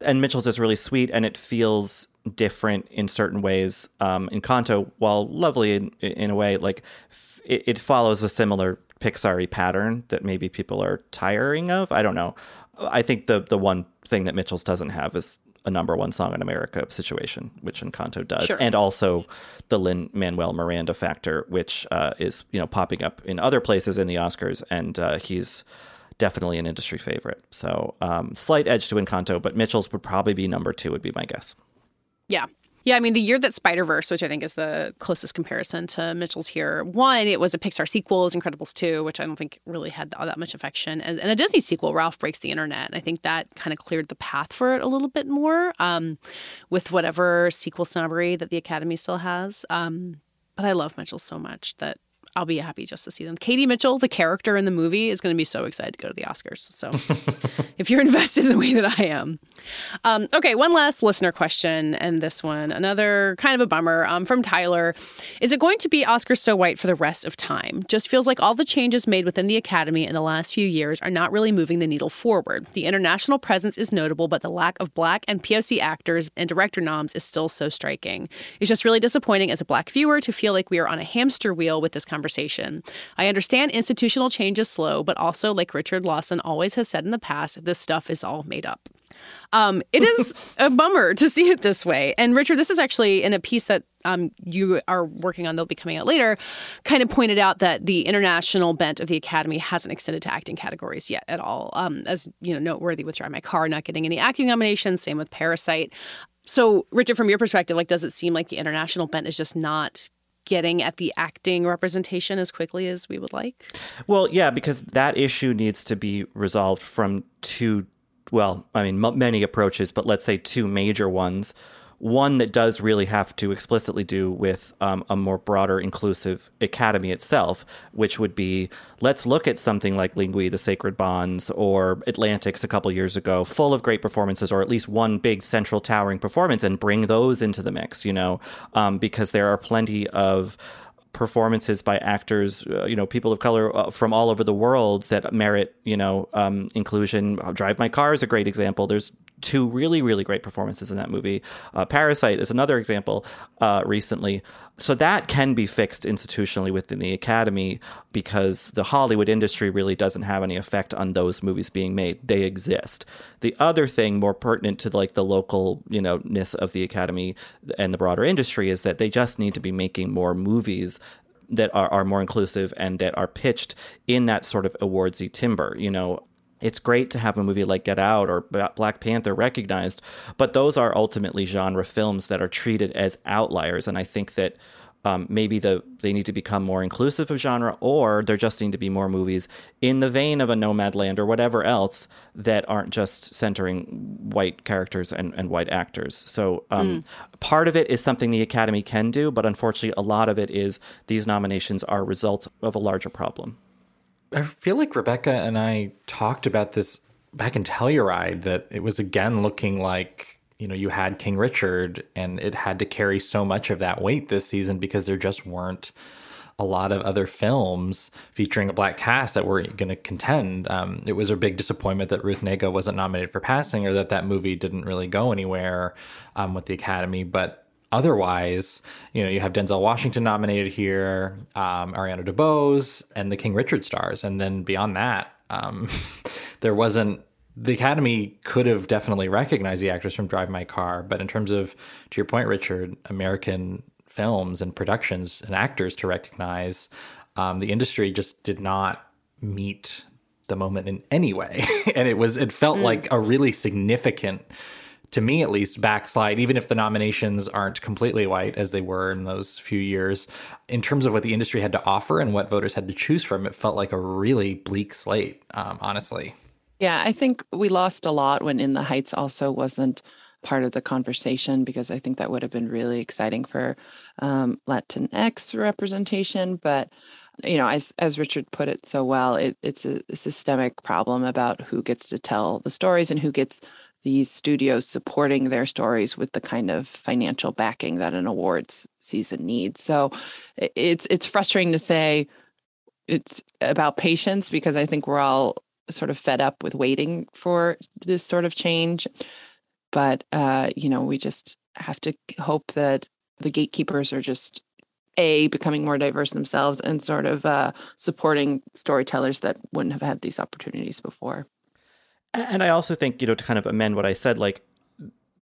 And Mitchell's is really sweet and it feels different in certain ways. Um, Encanto, while lovely in, in a way, like f- it, it follows a similar Pixar pattern that maybe people are tiring of. I don't know. I think the the one thing that Mitchell's doesn't have is a number one song in America situation, which Encanto does, sure. and also the Lin Manuel Miranda factor, which uh, is you know popping up in other places in the Oscars, and uh, he's definitely an industry favorite. So um, slight edge to Encanto, but Mitchell's would probably be number two, would be my guess. Yeah. Yeah, I mean, the year that Spider Verse, which I think is the closest comparison to Mitchell's here, one, it was a Pixar sequel, it was Incredibles 2, which I don't think really had all that much affection, and, and a Disney sequel, Ralph Breaks the Internet. I think that kind of cleared the path for it a little bit more um, with whatever sequel snobbery that the Academy still has. Um, but I love Mitchell so much that I'll be happy just to see them. Katie Mitchell, the character in the movie, is going to be so excited to go to the Oscars. So [LAUGHS] if you're invested in the way that I am. Um, okay, one last listener question, and this one, another kind of a bummer um, from Tyler. Is it going to be Oscars so white for the rest of time? Just feels like all the changes made within the Academy in the last few years are not really moving the needle forward. The international presence is notable, but the lack of black and POC actors and director noms is still so striking. It's just really disappointing as a black viewer to feel like we are on a hamster wheel with this conversation conversation. I understand institutional change is slow, but also, like Richard Lawson always has said in the past, this stuff is all made up. Um, it is [LAUGHS] a bummer to see it this way. And Richard, this is actually in a piece that um, you are working on, they'll be coming out later, kind of pointed out that the international bent of the Academy hasn't extended to acting categories yet at all. Um, as you know, noteworthy with Drive My Car not getting any acting nominations, same with Parasite. So, Richard, from your perspective, like, does it seem like the international bent is just not getting at the acting representation as quickly as we would like? Well, yeah, because that issue needs to be resolved from two, well, I mean, m- many approaches, but let's say two major ones one that does really have to explicitly do with um, a more broader inclusive academy itself, which would be let's look at something like Lingui, The Sacred Bonds, or Atlantics a couple years ago, full of great performances, or at least one big central towering performance, and bring those into the mix, you know, um, because there are plenty of performances by actors, uh, you know, people of color uh, from all over the world that merit, you know, um, inclusion. Drive My Car is a great example. There's two really, really great performances in that movie. Uh, Parasite is another example uh, recently. So that can be fixed institutionally within the Academy because the Hollywood industry really doesn't have any effect on those movies being made. They exist. The other thing more pertinent to like the local, you know, ness of the Academy and the broader industry is that they just need to be making more movies that are, are more inclusive and that are pitched in that sort of awardsy timber. You know, it's great to have a movie like Get Out or Black Panther recognized, but those are ultimately genre films that are treated as outliers. And I think that um, maybe the they need to become more inclusive of genre, or there just need to be more movies in the vein of a Nomadland or whatever else that aren't just centering white characters and, and white actors. So um, mm. part of it is something the Academy can do, but unfortunately, a lot of it is these nominations are results of a larger problem. I feel like Rebecca and I talked about this back in Telluride that it was again looking like you know you had King Richard and it had to carry so much of that weight this season because there just weren't a lot of other films featuring a black cast that were going to contend. Um, it was a big disappointment that Ruth Negga wasn't nominated for Passing or that that movie didn't really go anywhere um, with the Academy, but otherwise, you know, you have Denzel Washington nominated here, um, Ariana DeBose, and the King Richard stars, and then beyond that, um, [LAUGHS] there wasn't. The Academy could have definitely recognized the actors from Drive My Car, but in terms of, to your point, Richard, American films and productions and actors to recognize, um, the industry just did not meet the moment in any way, [LAUGHS] and it was it felt mm. like a really significant to me at least, backslide, even if the nominations aren't completely white as they were in those few years. In terms of what the industry had to offer and what voters had to choose from, it felt like a really bleak slate, um, honestly. Yeah, I think we lost a lot when In the Heights also wasn't part of the conversation because I think that would have been really exciting for um, Latinx representation. But you know, as as Richard put it so well, it, it's a, a systemic problem about who gets to tell the stories and who gets these studios supporting their stories with the kind of financial backing that an awards season needs. So it's it's frustrating to say it's about patience because I think we're all sort of fed up with waiting for this sort of change. But uh, you know, we just have to hope that the gatekeepers are just a becoming more diverse themselves and sort of uh, supporting storytellers that wouldn't have had these opportunities before. And I also think, you know, to kind of amend what I said, like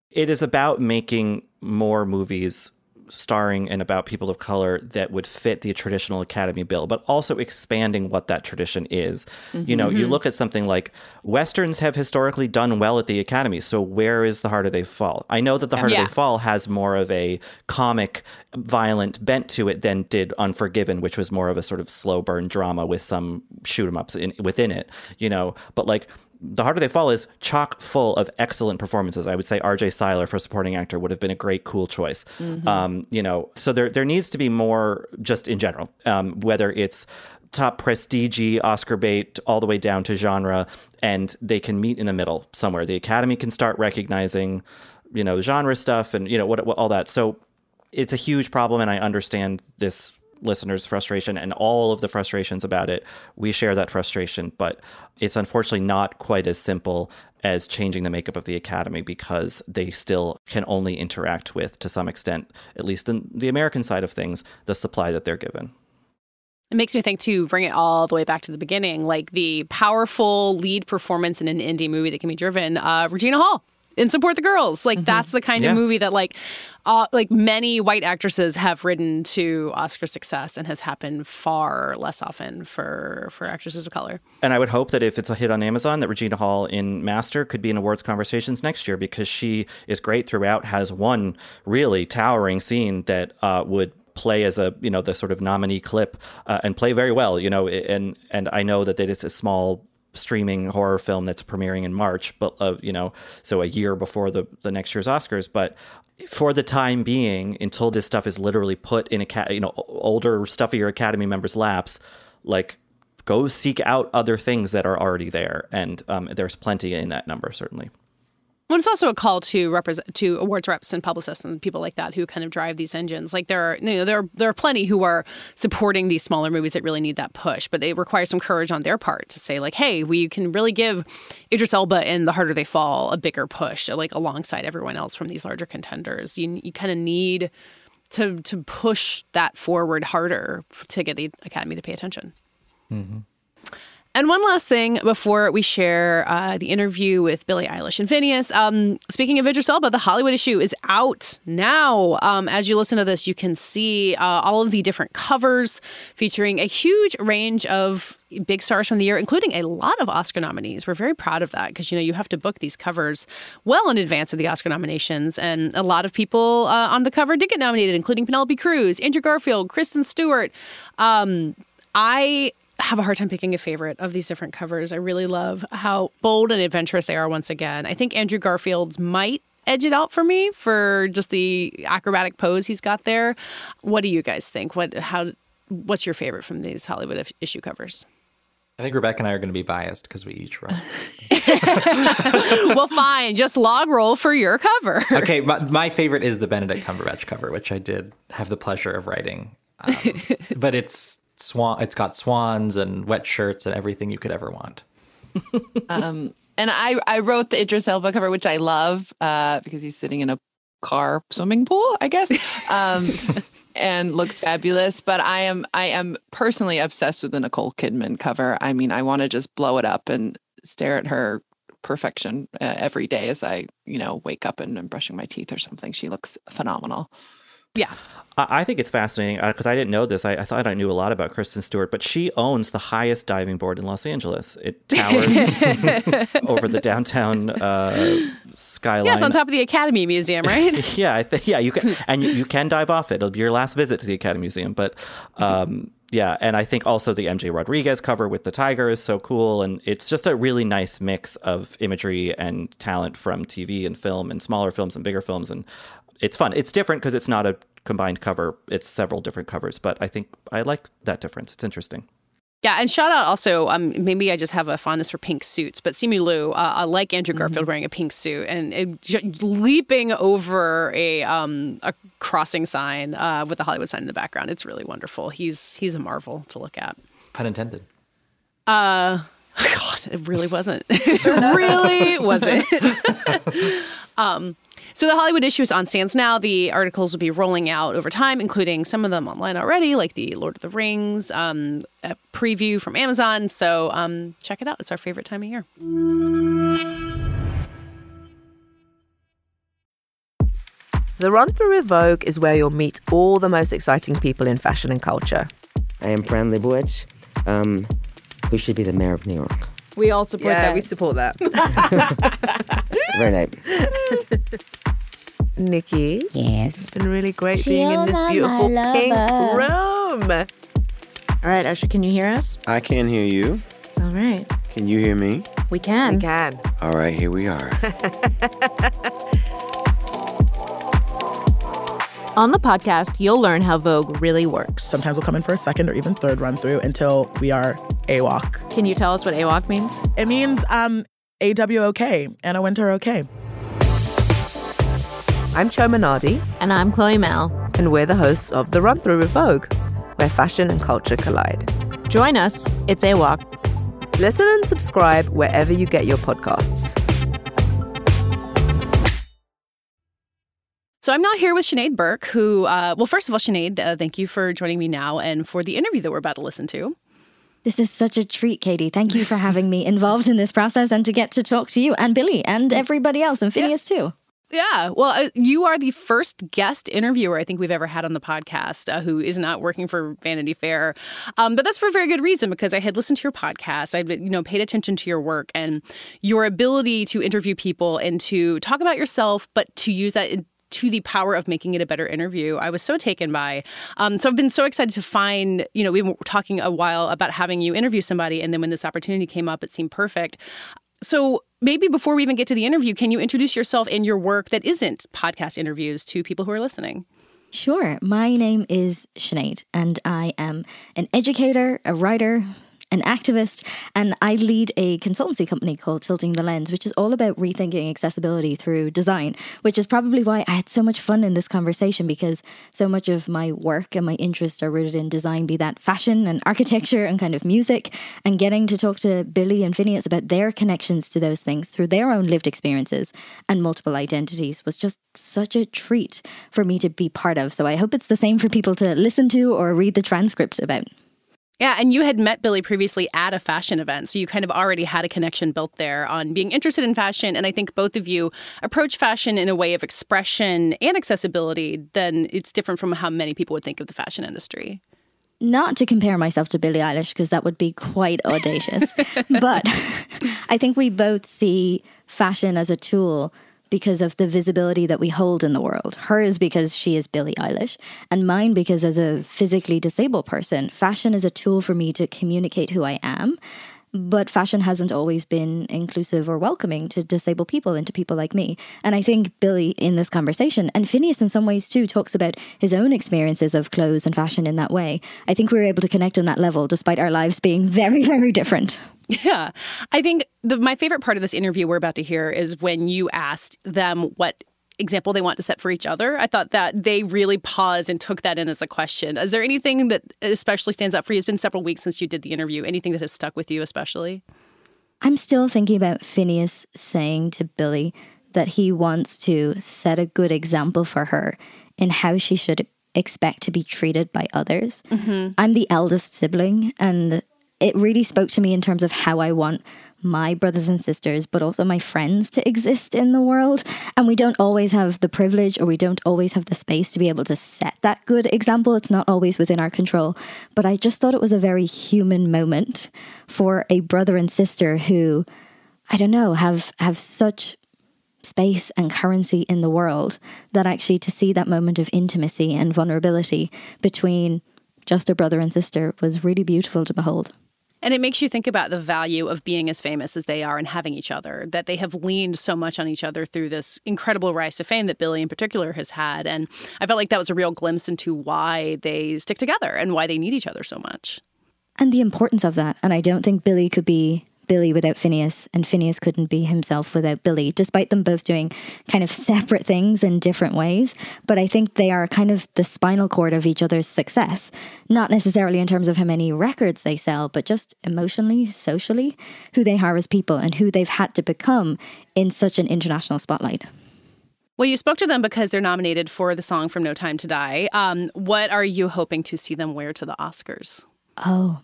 it is about making more movies starring and about people of color that would fit the traditional Academy bill, but also expanding what that tradition is. Mm-hmm. You know, you mm-hmm. look at something like Westerns have historically done well at the Academy. So where is The Harder They Fall? I know that The Harder yeah. They Fall has more of a comic, violent bent to it than did Unforgiven, which was more of a sort of slow burn drama with some shoot 'em ups in, within it, you know, but like the Harder They Fall is chock full of excellent performances. I would say R.J. Cyler for supporting actor would have been a great, cool choice. Mm-hmm. Um, you know, so there there needs to be more just in general, um, whether it's top prestige Oscar bait all the way down to genre, and they can meet in the middle somewhere. The Academy can start recognizing, you know, genre stuff and you know what, what all that. So it's a huge problem, and I understand this listeners' frustration and all of the frustrations about it. We share that frustration, but it's unfortunately not quite as simple as changing the makeup of the academy because they still can only interact with, to some extent, at least in the American side of things, the supply that they're given. It makes me think too, bring it all the way back to the beginning, like the powerful lead performance in an indie movie that can be driven. Uh, Regina Hall and support the girls. Like mm-hmm. that's the kind yeah. of movie that like uh, like many white actresses have ridden to Oscar success and has happened far less often for for actresses of color. And I would hope that if it's a hit on Amazon, that Regina Hall in Master could be in awards conversations next year because she is great throughout. Has one really towering scene that uh, would play as a you know the sort of nominee clip uh, and play very well you know and and I know that, that it's a small streaming horror film that's premiering in March, but uh, you know, so a year before the the next year's Oscars. But for the time being, until this stuff is literally put in a you know older stuffier Academy members' laps, like go seek out other things that are already there, and um, there's plenty in that number certainly. Well, it's also a call to represent to awards reps and publicists and people like that who kind of drive these engines. Like there are, you know, there are, there are plenty who are supporting these smaller movies that really need that push, but they require some courage on their part to say like, hey, we can really give Idris Elba and The Harder They Fall a bigger push, like alongside everyone else from these larger contenders. You you kind of need to to push that forward harder to get the Academy to pay attention. Mm-hmm. And one last thing before we share uh, the interview with Billie Eilish and Finneas. Um, speaking of Idris Elba, the Hollywood issue is out now. Um, as you listen to this, you can see uh, all of the different covers featuring a huge range of big stars from the year, including a lot of Oscar nominees. We're very proud of that because you know you have to book these covers well in advance of the Oscar nominations, and a lot of people uh, on the cover did get nominated, including Penelope Cruz, Andrew Garfield, Kristen Stewart. Um, I have a hard time picking a favorite of these different covers. I really love how bold and adventurous they are once again. I think Andrew Garfield's might edge it out for me for just the acrobatic pose he's got there. What do you guys think? What how what's your favorite from these Hollywood issue covers? I think Rebecca and I are going to be biased because we each wrote. [LAUGHS] well, fine. Just log roll for your cover. okay, my, my, favorite is the Benedict Cumberbatch cover, which I did have the pleasure of writing. Um, [LAUGHS] but it's swan. It's got swans and wet shirts and everything you could ever want. [LAUGHS] um, and I I wrote the Idris Elba cover, which I love uh, because he's sitting in a car swimming pool, I guess, um, [LAUGHS] and looks fabulous. But I am I am personally obsessed with the Nicole Kidman cover. I mean, I want to just blow it up and stare at her perfection uh, every day as I you know wake up and I'm brushing my teeth or something. She looks phenomenal. Yeah. I think it's fascinating because uh, I didn't know this. I, I, thought I knew a lot about Kristen Stewart, but she owns the highest diving board in Los Angeles. It [LAUGHS] towers [LAUGHS] over the downtown uh, skyline. Yes, on top of the Academy Museum, right? [LAUGHS] yeah, th- yeah. You can and you, you, can dive off it. It'll be your last visit to the Academy Museum. But um, yeah, and I think also the MJ Rodriguez cover with the tiger is so cool, and it's just a really nice mix of imagery and talent from TV and film and smaller films and bigger films, and it's fun. It's different because it's not a combined cover. It's several different covers, but I think I like that difference. It's interesting. Yeah, and shout out also. Um, maybe I just have a fondness for pink suits, but Simu Liu, uh, I like Andrew Garfield mm-hmm. wearing a pink suit and it, j- leaping over a um, a crossing sign uh, with the Hollywood sign in the background. It's really wonderful. He's he's a marvel to look at. Pun intended. Uh, [LAUGHS] God, it really wasn't. [LAUGHS] it really wasn't. [LAUGHS] um, so the Hollywood issue is on stands now. The articles will be rolling out over time, including some of them online already, like the Lord of the Rings um, preview from Amazon. So um, check it out. It's our favorite time of year. The Run Through with Vogue is where you'll meet all the most exciting people in fashion and culture. I am Fran Lebowitz, um, who should be the mayor of New York. We all support yeah, that. we support that. [LAUGHS] Very nice. [LAUGHS] Nikki. Yes. It's been really great being in this beautiful pink room. All right, Usher, can you hear us? I can hear you. All right. Can you hear me? We can. We can. All right, here we are. [LAUGHS] On the podcast, you'll learn how Vogue really works. Sometimes we'll come in for a second or even third run through until we are AWOC. Can you tell us what AWOC means? It means um AWOC, Anna Wintour okay. I'm Chioma Nnadi. And I'm Chloe Malle. And we're the hosts of The Run Through with Vogue, where fashion and culture collide. Join us. It's AWOC. Listen and subscribe wherever you get your podcasts. So I'm now here with Sinead Burke, who, uh, well, first of all, Sinead, uh, thank you for joining me now and for the interview that we're about to listen to. This is such a treat, Katie. Thank you for having me involved in this process and to get to talk to you and Billie and everybody else and Finneas too. Yeah, well, uh, you are the first guest interviewer I think we've ever had on the podcast uh, who is not working for Vanity Fair, um, but that's for a very good reason because I had listened to your podcast, I you know paid attention to your work and your ability to interview people and to talk about yourself, but to use that. To the power of making it a better interview. I was so taken by. Um, so I've been so excited to find, you know, we were talking a while about having you interview somebody. And then when this opportunity came up, it seemed perfect. So maybe before we even get to the interview, can you introduce yourself and your work that isn't podcast interviews to people who are listening? Sure. My name is Sinead, and I am an educator, a writer, an activist, and I lead a consultancy company called Tilting the Lens, which is all about rethinking accessibility through design, which is probably why I had so much fun in this conversation because so much of my work and my interests are rooted in design, be that fashion and architecture and kind of music, and getting to talk to Billie and Finneas about their connections to those things through their own lived experiences and multiple identities was just such a treat for me to be part of. So I hope it's the same for people to listen to or read the transcript about. Yeah, and you had met Billie previously at a fashion event, so you kind of already had a connection built there on being interested in fashion. And I think both of you approach fashion in a way of expression and accessibility. Then it's different from how many people would think of the fashion industry. Not to compare myself to Billie Eilish, because that would be quite audacious, [LAUGHS] but [LAUGHS] I think we both see fashion as a tool because of the visibility that we hold in the world. Hers because she is Billie Eilish, and mine because as a physically disabled person, fashion is a tool for me to communicate who I am. But fashion hasn't always been inclusive or welcoming to disabled people and to people like me. And I think Billie in this conversation, and Finneas in some ways too, talks about his own experiences of clothes and fashion in that way. I think we were able to connect on that level despite our lives being [LAUGHS] very, very different. Yeah. I think the, my favorite part of this interview we're about to hear is when you asked them what example they want to set for each other. I thought that they really paused and took that in as a question. Is there anything that especially stands out for you? It's been several weeks since you did the interview. Anything that has stuck with you especially? I'm still thinking about Finneas saying to Billie that he wants to set a good example for her in how she should expect to be treated by others. Mm-hmm. I'm the eldest sibling, and it really spoke to me in terms of how I want my brothers and sisters, but also my friends to exist in the world. And we don't always have the privilege or we don't always have the space to be able to set that good example. It's not always within our control. But I just thought it was a very human moment for a brother and sister who, I don't know, have, have such space and currency in the world that actually to see that moment of intimacy and vulnerability between just a brother and sister was really beautiful to behold. And it makes you think about the value of being as famous as they are and having each other, that they have leaned so much on each other through this incredible rise to fame that Billie in particular has had. And I felt like that was a real glimpse into why they stick together and why they need each other so much. And the importance of that. And I don't think Billie could be Billie without Finneas, and Finneas couldn't be himself without Billie, despite them both doing kind of [LAUGHS] separate things in different ways. But I think they are kind of the spinal cord of each other's success, not necessarily in terms of how many records they sell, but just emotionally, socially, who they are as people and who they've had to become in such an international spotlight. Well, you spoke to them because they're nominated for the song from No Time to Die. Um, what are you hoping to see them wear to the Oscars? Oh,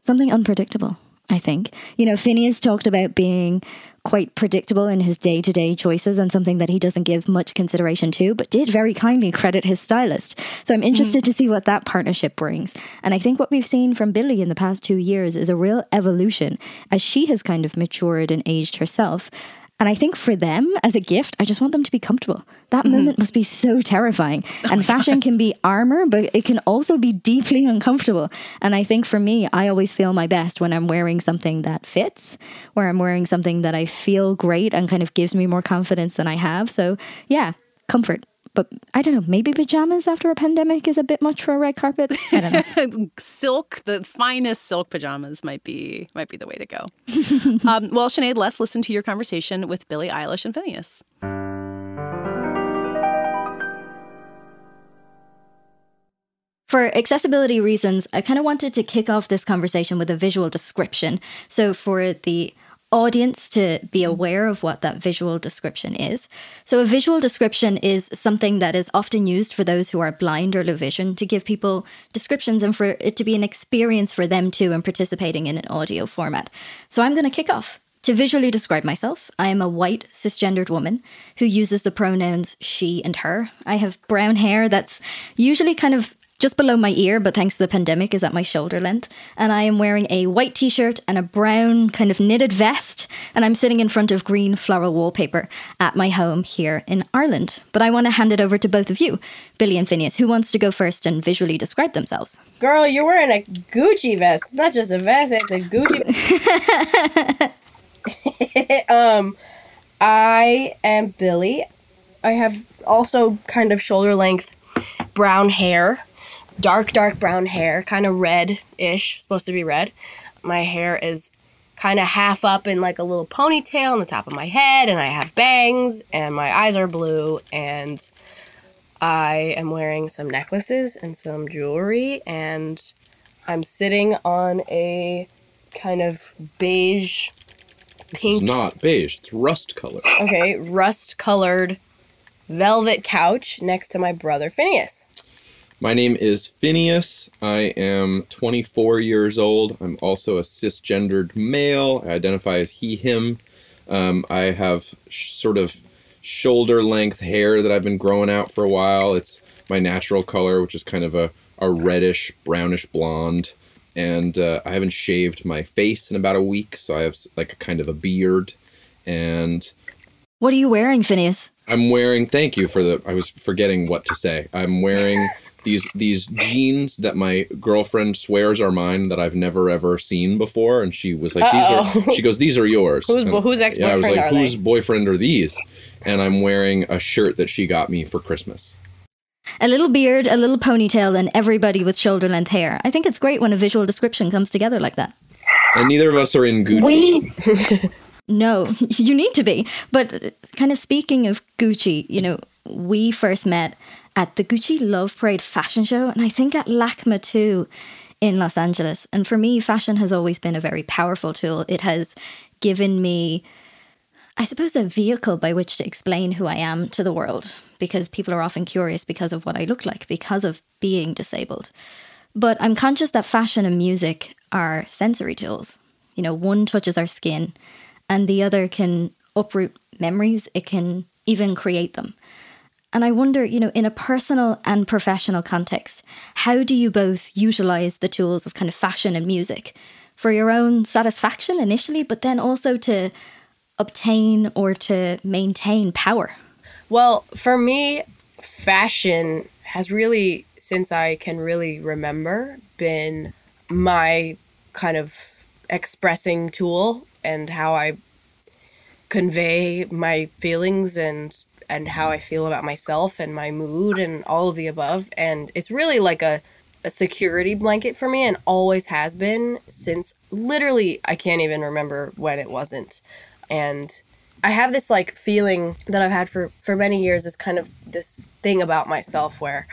something unpredictable. I think. You know, Finneas talked about being quite predictable in his day to day choices and something that he doesn't give much consideration to, but did very kindly credit his stylist. So I'm interested mm. to see what that partnership brings. And I think what we've seen from Billie in the past two years is a real evolution as she has kind of matured and aged herself. And I think for them, as a gift, I just want them to be comfortable. That mm-hmm. moment must be so terrifying. Oh and fashion can be armor, but it can also be deeply uncomfortable. And I think for me, I always feel my best when I'm wearing something that fits, where I'm wearing something that I feel great and kind of gives me more confidence than I have. So, yeah, comfort. But I don't know, maybe pajamas after a pandemic is a bit much for a red carpet. I don't know. [LAUGHS] silk, the finest silk pajamas might be might be the way to go. [LAUGHS] um, well, Sinead, let's listen to your conversation with Billie Eilish and Finneas. For accessibility reasons, I kind of wanted to kick off this conversation with a visual description. So, for the audience to be mm. aware of what that visual description is. So, a visual description is something that is often used for those who are blind or low vision to give people descriptions and for it to be an experience for them too in participating in an audio format. So, I'm going to kick off. To visually describe myself, I am a white cisgendered woman who uses the pronouns she and her. I have brown hair that's usually kind of just below my ear, but thanks to the pandemic, is at my shoulder length. And I am wearing a white t shirt and a brown kind of knitted vest. And I'm sitting in front of green floral wallpaper at my home here in Ireland. But I want to hand it over to both of you, Billie and Finneas. Who wants to go first and visually describe themselves? Girl, you're wearing a Gucci vest. It's not just a vest, it's a Gucci [LAUGHS] [LAUGHS] um, I am Billie. I have also kind of shoulder length brown hair dark, dark brown hair, kind of red ish, supposed to be red. My hair is kind of half up in like a little ponytail on the top of my head, and I have bangs, and my eyes are blue, and I am wearing some necklaces and some jewelry, and I'm sitting on a kind of beige pink. It's not beige, it's rust color. Okay, rust colored velvet couch next to my brother Finneas. My name is Finneas. I am 24 years old. I'm also a cisgendered male. I identify as he, him. Um, I have sh- sort of shoulder length hair that I've been growing out for a while. It's my natural color, which is kind of a, a reddish, brownish blonde. And uh, I haven't shaved my face in about a week, so I have like a kind of a beard. And What are you wearing, Finneas? I'm wearing, thank you for the, I was forgetting what to say. I'm wearing these these jeans that my girlfriend swears are mine that I've never ever seen before, and she was like, Uh-oh. "These are." She goes, "These are yours." Whose- And- whose Yeah, I was like, are they? "Whose boyfriend are these?" And I'm wearing a shirt that she got me for Christmas. A little beard, a little ponytail, and everybody with shoulder length hair. I think it's great when a visual description comes together like that. And neither of us are in Gucci. [LAUGHS] No, [LAUGHS] you need to be. But uh, kind of speaking of Gucci, you know, we first met at the Gucci Love Parade fashion show, and I think at LACMA too in Los Angeles. And for me, fashion has always been a very powerful tool. It has given me, I suppose, a vehicle by which to explain who I am to the world because people are often curious because of what I look like, because of being disabled. But I'm conscious that fashion and music are sensory tools. You know, one touches our skin and the other can uproot memories, it can even create them. And I wonder, you know, in a personal and professional context, how do you both utilize the tools of kind of fashion and music for your own satisfaction initially, but then also to obtain or to maintain power? Well, for me, fashion has really, since I can really remember, been my kind of expressing tool and how I convey my feelings and and how I feel about myself and my mood and all of the above. And it's really like a, a security blanket for me and always has been since literally I can't even remember when it wasn't. And I have this like feeling that I've had for for many years is kind of this thing about myself where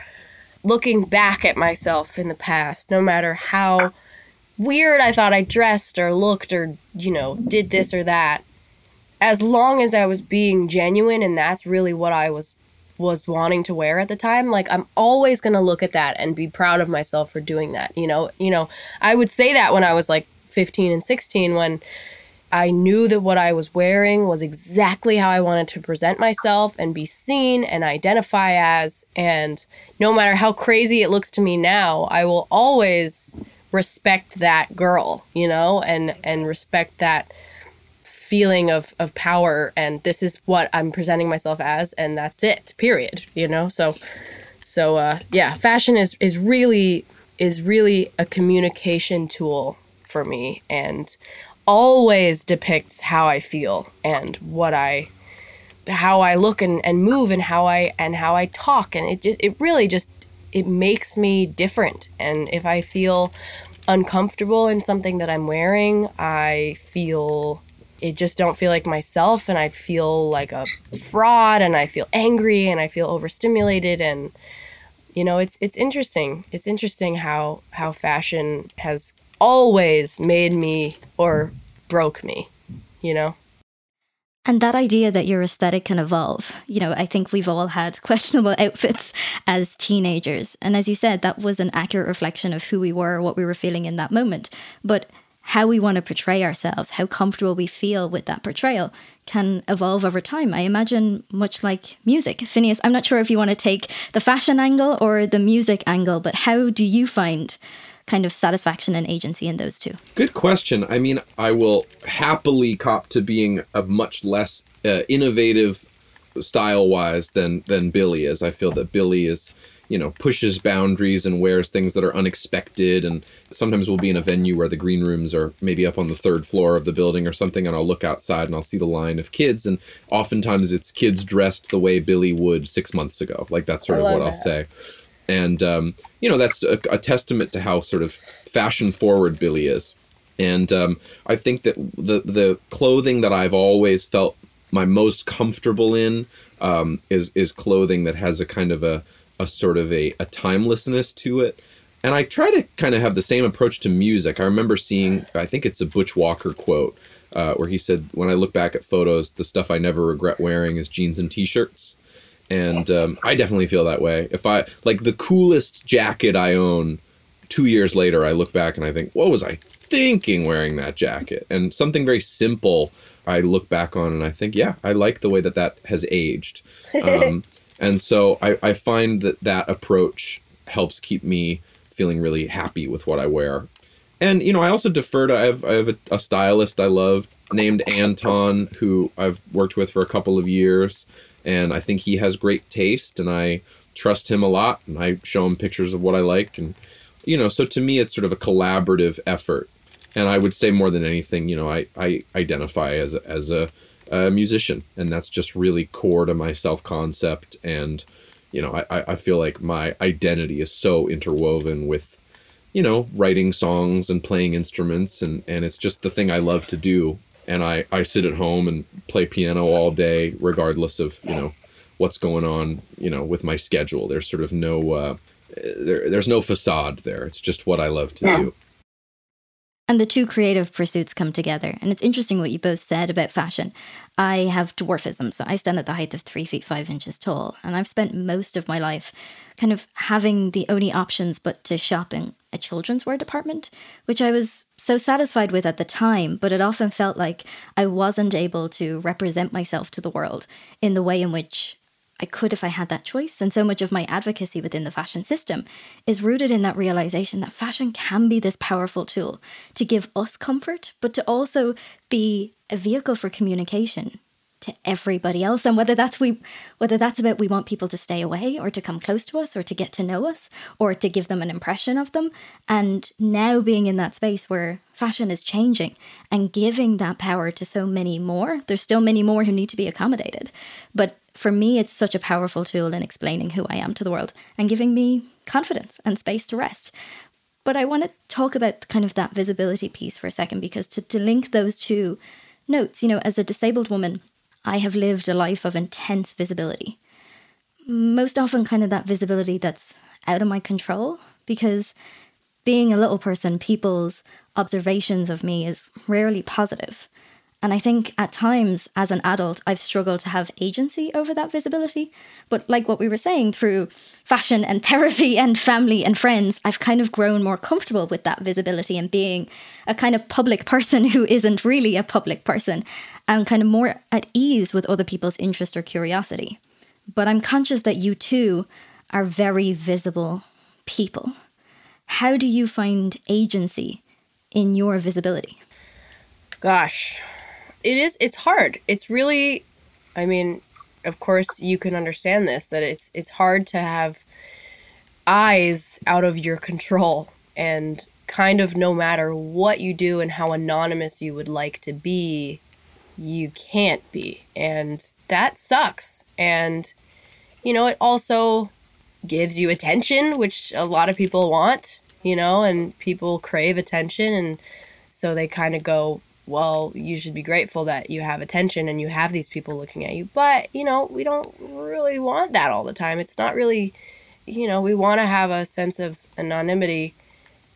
looking back at myself in the past, no matter how weird I thought I dressed or looked or, you know, did this or that, as long as I was being genuine and that's really what I was was wanting to wear at the time, like I'm always going to look at that and be proud of myself for doing that, you know? You know, I would say that when I was like 15 and 16 when I knew that what I was wearing was exactly how I wanted to present myself and be seen and identify as. And no matter how crazy it looks to me now, I will always respect that girl, you know, and and respect that feeling of of power and this is what I'm presenting myself as and that's it. Period, you know? So so uh yeah, fashion is is really is really a communication tool for me and always depicts how I feel and what I how I look and, and move and how I and how I talk and it just it really just it makes me different and if I feel uncomfortable in something that I'm wearing I feel it just don't feel like myself and I feel like a fraud and I feel angry and I feel overstimulated and you know it's it's interesting it's interesting how how fashion has always made me or broke me, you know? And that idea that your aesthetic can evolve, you know, I think we've all had [LAUGHS] questionable outfits as teenagers. And as you said, that was an accurate reflection of who we were, what we were feeling in that moment. But how we want to portray ourselves, how comfortable we feel with that portrayal can evolve over time. I imagine much like music. Finneas, I'm not sure if you want to take the fashion angle or the music angle, but how do you find kind of satisfaction and agency in those two? Good question. I mean, I will happily cop to being a much less uh, innovative style wise than than Billie is. I feel that Billie is you know pushes boundaries and wears things that are unexpected and sometimes we'll be in a venue where the green rooms are maybe up on the third floor of the building or something and I'll look outside and I'll see the line of kids and oftentimes it's kids dressed the way Billie would 6 months ago like that's sort of what that. I'll say and um, you know that's a, a, testament to how sort of fashion forward Billie is. And um, I think that the the clothing that I've always felt my most comfortable in um, is is clothing that has a kind of a a sort of a, a timelessness to it. And I try to kind of have the same approach to music. I remember seeing, I think it's a Butch Walker quote, uh, where he said, "When I look back at photos, the stuff I never regret wearing is jeans and t-shirts." and um, I definitely feel that way. If I like the coolest jacket I own, two years later I look back and I think, what was I thinking wearing that jacket? And something very simple I look back on and I think, yeah, I like the way that that has aged. [LAUGHS] Um, and so I, I find that that approach helps keep me feeling really happy with what I wear. And you know, I also defer to I have I have a, a stylist I love named Anton who I've worked with for a couple of years. And I think he has great taste, and I trust him a lot, and I show him pictures of what I like, and you know, so to me, it's sort of a collaborative effort, and I would say more than anything, you know, I I identify as a, as a, a musician, and that's just really core to my self concept, and you know, I I feel like my identity is so interwoven with you know writing songs and playing instruments and and it's just the thing i love to do and I, I sit at home and play piano all day, regardless of you know what's going on, you know, with my schedule. There's sort of no uh, there, there's no facade there. It's just what I love to yeah. do. And the two creative pursuits come together. And it's interesting what you both said about fashion. I have dwarfism, so I stand at the height of three feet five inches tall. And I've spent most of my life kind of having the only options but to shop in a children's wear department, which I was so satisfied with at the time, but it often felt like I wasn't able to represent myself to the world in the way in which I could if I had that choice. And so much of my advocacy within the fashion system is rooted in that realization that fashion can be this powerful tool to give us comfort, but to also be a vehicle for communication to everybody else. And whether that's we whether that's about we want people to stay away or to come close to us or to get to know us or to give them an impression of them. And now being in that space where fashion is changing and giving that power to so many more there's still many more who need to be accommodated. But for me, it's such a powerful tool in explaining who I am to the world and giving me confidence and space to rest. But I want to talk about kind of that visibility piece for a second because to, to link those two notes, you know, as a disabled woman, I have lived a life of intense visibility. Most often, kind of that visibility that's out of my control because being a little person, people's observations of me is rarely positive. And I think at times as an adult, I've struggled to have agency over that visibility. But like what we were saying, through fashion and [LAUGHS] therapy and family and friends, I've kind of grown more comfortable with that visibility and being a kind of public person [LAUGHS] who isn't really a public person and kind of more at ease with other people's interest or curiosity. But I'm conscious that you too are very visible people. How do you find agency in your visibility? Gosh, it is it's hard. It's really I mean, of course you can understand this that it's it's hard to have eyes out of your control and kind of no matter what you do and how anonymous you would like to be, you can't be. And that sucks. And you know, it also gives you attention, which a lot of people want, you know, and people crave attention and so they kind of go, well, you should be grateful that you have attention and you have these people looking at you. But, you know, we don't really want that all the time. It's not really, you know, we want to have a sense of anonymity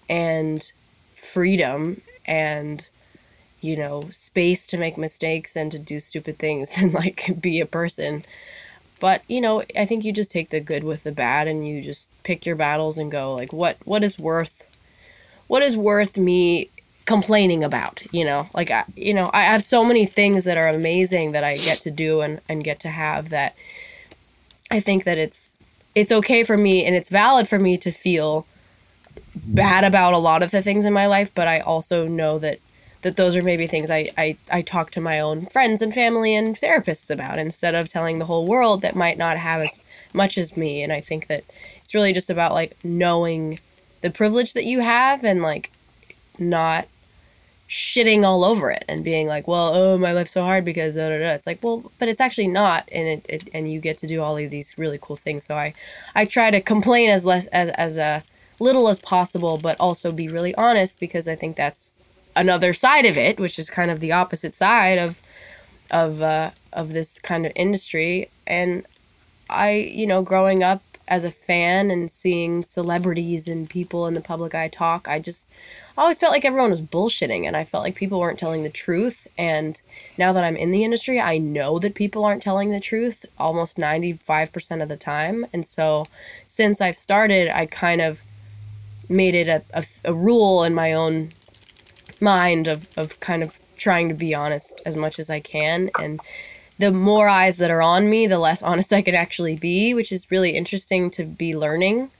and freedom and, you know, space to make mistakes and to do stupid things [LAUGHS] and like be a person. But, you know, I think you just take the good with the bad and you just pick your battles and go like what what is worth what is worth me complaining about you know? Like I, you know i have so many things that are amazing that i get to do and, and get to have that i think that it's it's okay for me and it's valid for me to feel bad about a lot of the things in my life but i also know that that those are maybe things I, I i talk to my own friends and family and therapists about instead of telling the whole world that might not have as much as me. And i think that it's really just about like knowing the privilege that you have and like not shitting all over it and being like, well, oh, my life's so hard because da, da, da. it's like, well, but it's actually not, and it, it and you get to do all of these really cool things. So I, I try to complain as less as as a little as possible, but also be really honest because I think that's another side of it, which is kind of the opposite side of of uh, of this kind of industry. And I, you know, growing up as a fan and seeing celebrities and people in the public eye talk, I just always felt like everyone was bullshitting and I felt like people weren't telling the truth. And now that I'm in the industry, I know that people aren't telling the truth almost 95% of the time. And so since I've started, I kind of made it a, a, a rule in my own mind of, of kind of trying to be honest as much as I can. And the more eyes that are on me, the less honest I could actually be, which is really interesting to be learning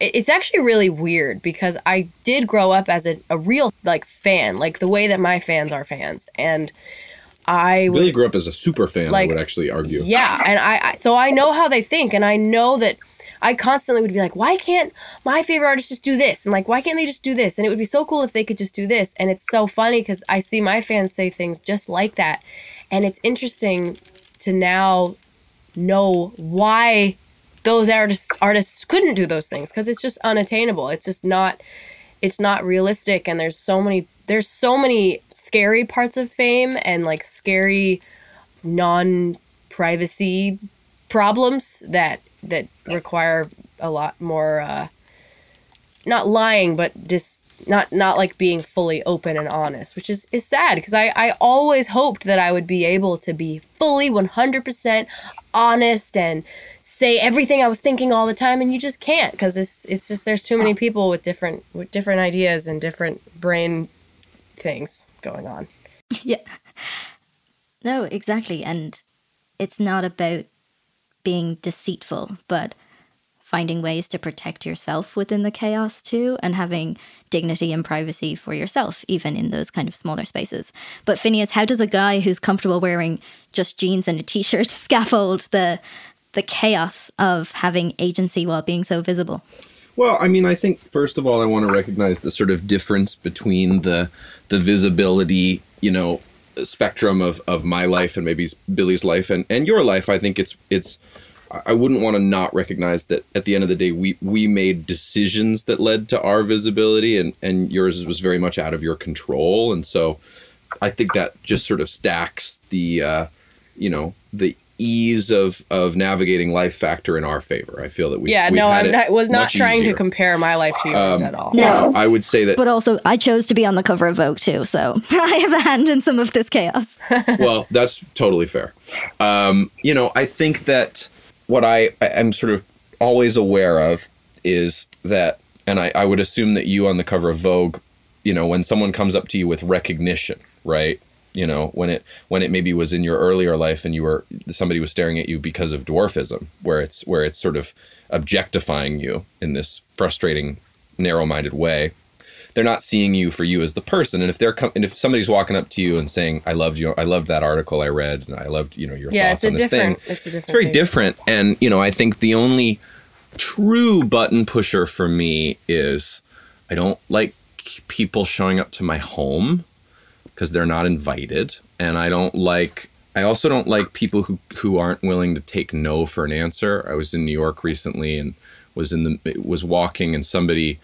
it's actually really weird because I did grow up as a, a real like fan, like the way that my fans are fans, and I would, Billie grew up as a super fan. Like, I would actually argue. Yeah, and I, I so I know how they think, and I know that I constantly would be like, why can't my favorite artist just do this? And like, why can't they just do this? And it would be so cool if they could just do this. And it's so funny because I see my fans say things just like that, and it's interesting to now know why those artists artists couldn't do those things because it's just unattainable. It's just not it's not realistic and there's so many there's so many scary parts of fame and like scary non privacy problems that that require a lot more uh not lying but just not not like being fully open and honest which is is sad because i i always hoped that i would be able to be fully 100% honest and say everything I was thinking all the time, and you just can't because it's it's just there's too many people with different with different ideas and different brain things going on. [LAUGHS] Yeah. No, exactly, and it's not about being deceitful, but finding ways to protect yourself within the chaos too and having dignity and privacy for yourself even in those kind of smaller spaces but Finneas how does a guy who's comfortable wearing just jeans and a t-shirt [LAUGHS] scaffold the the chaos of having agency while being so visible? Well, I mean, I think first of all, I want to recognize the sort of difference between the the visibility, you know, spectrum of of my life and maybe Billie's life and and your life. I think it's it's. I wouldn't want to not recognize that at the end of the day, we we made decisions that led to our visibility, and and yours was very much out of your control, and so I think that just sort of stacks the, uh, you know, the ease of of navigating life factor in our favor. I feel that we yeah, no, I'm not, was not trying easier. to compare my life to yours Um, at all. No. I would say that But also, I chose to be on the cover of Vogue too, so [LAUGHS] I have a hand in some of this chaos. well, that's totally fair. Um, you know, I think that what I am sort of always aware of is that, and I, I would assume that you on the cover of Vogue, you know, when someone comes up to you with recognition, right? You know, when it when it maybe was in your earlier life and you were somebody was staring at you because of dwarfism, where it's where it's sort of objectifying you in this frustrating, narrow-minded way they're not seeing you for you as the person. And if they're com- and if somebody's walking up to you and saying, "I loved you, I loved that article I read, and I loved you know your Yeah, thoughts it's a on this different- thing," it's a different It's very thing. different. And you know, I think the only true button pusher for me is I don't like people showing up to my home because they're not invited, and I don't like. I also don't like people who who aren't willing to take no for an answer. I was in New York recently and was in the was walking and somebody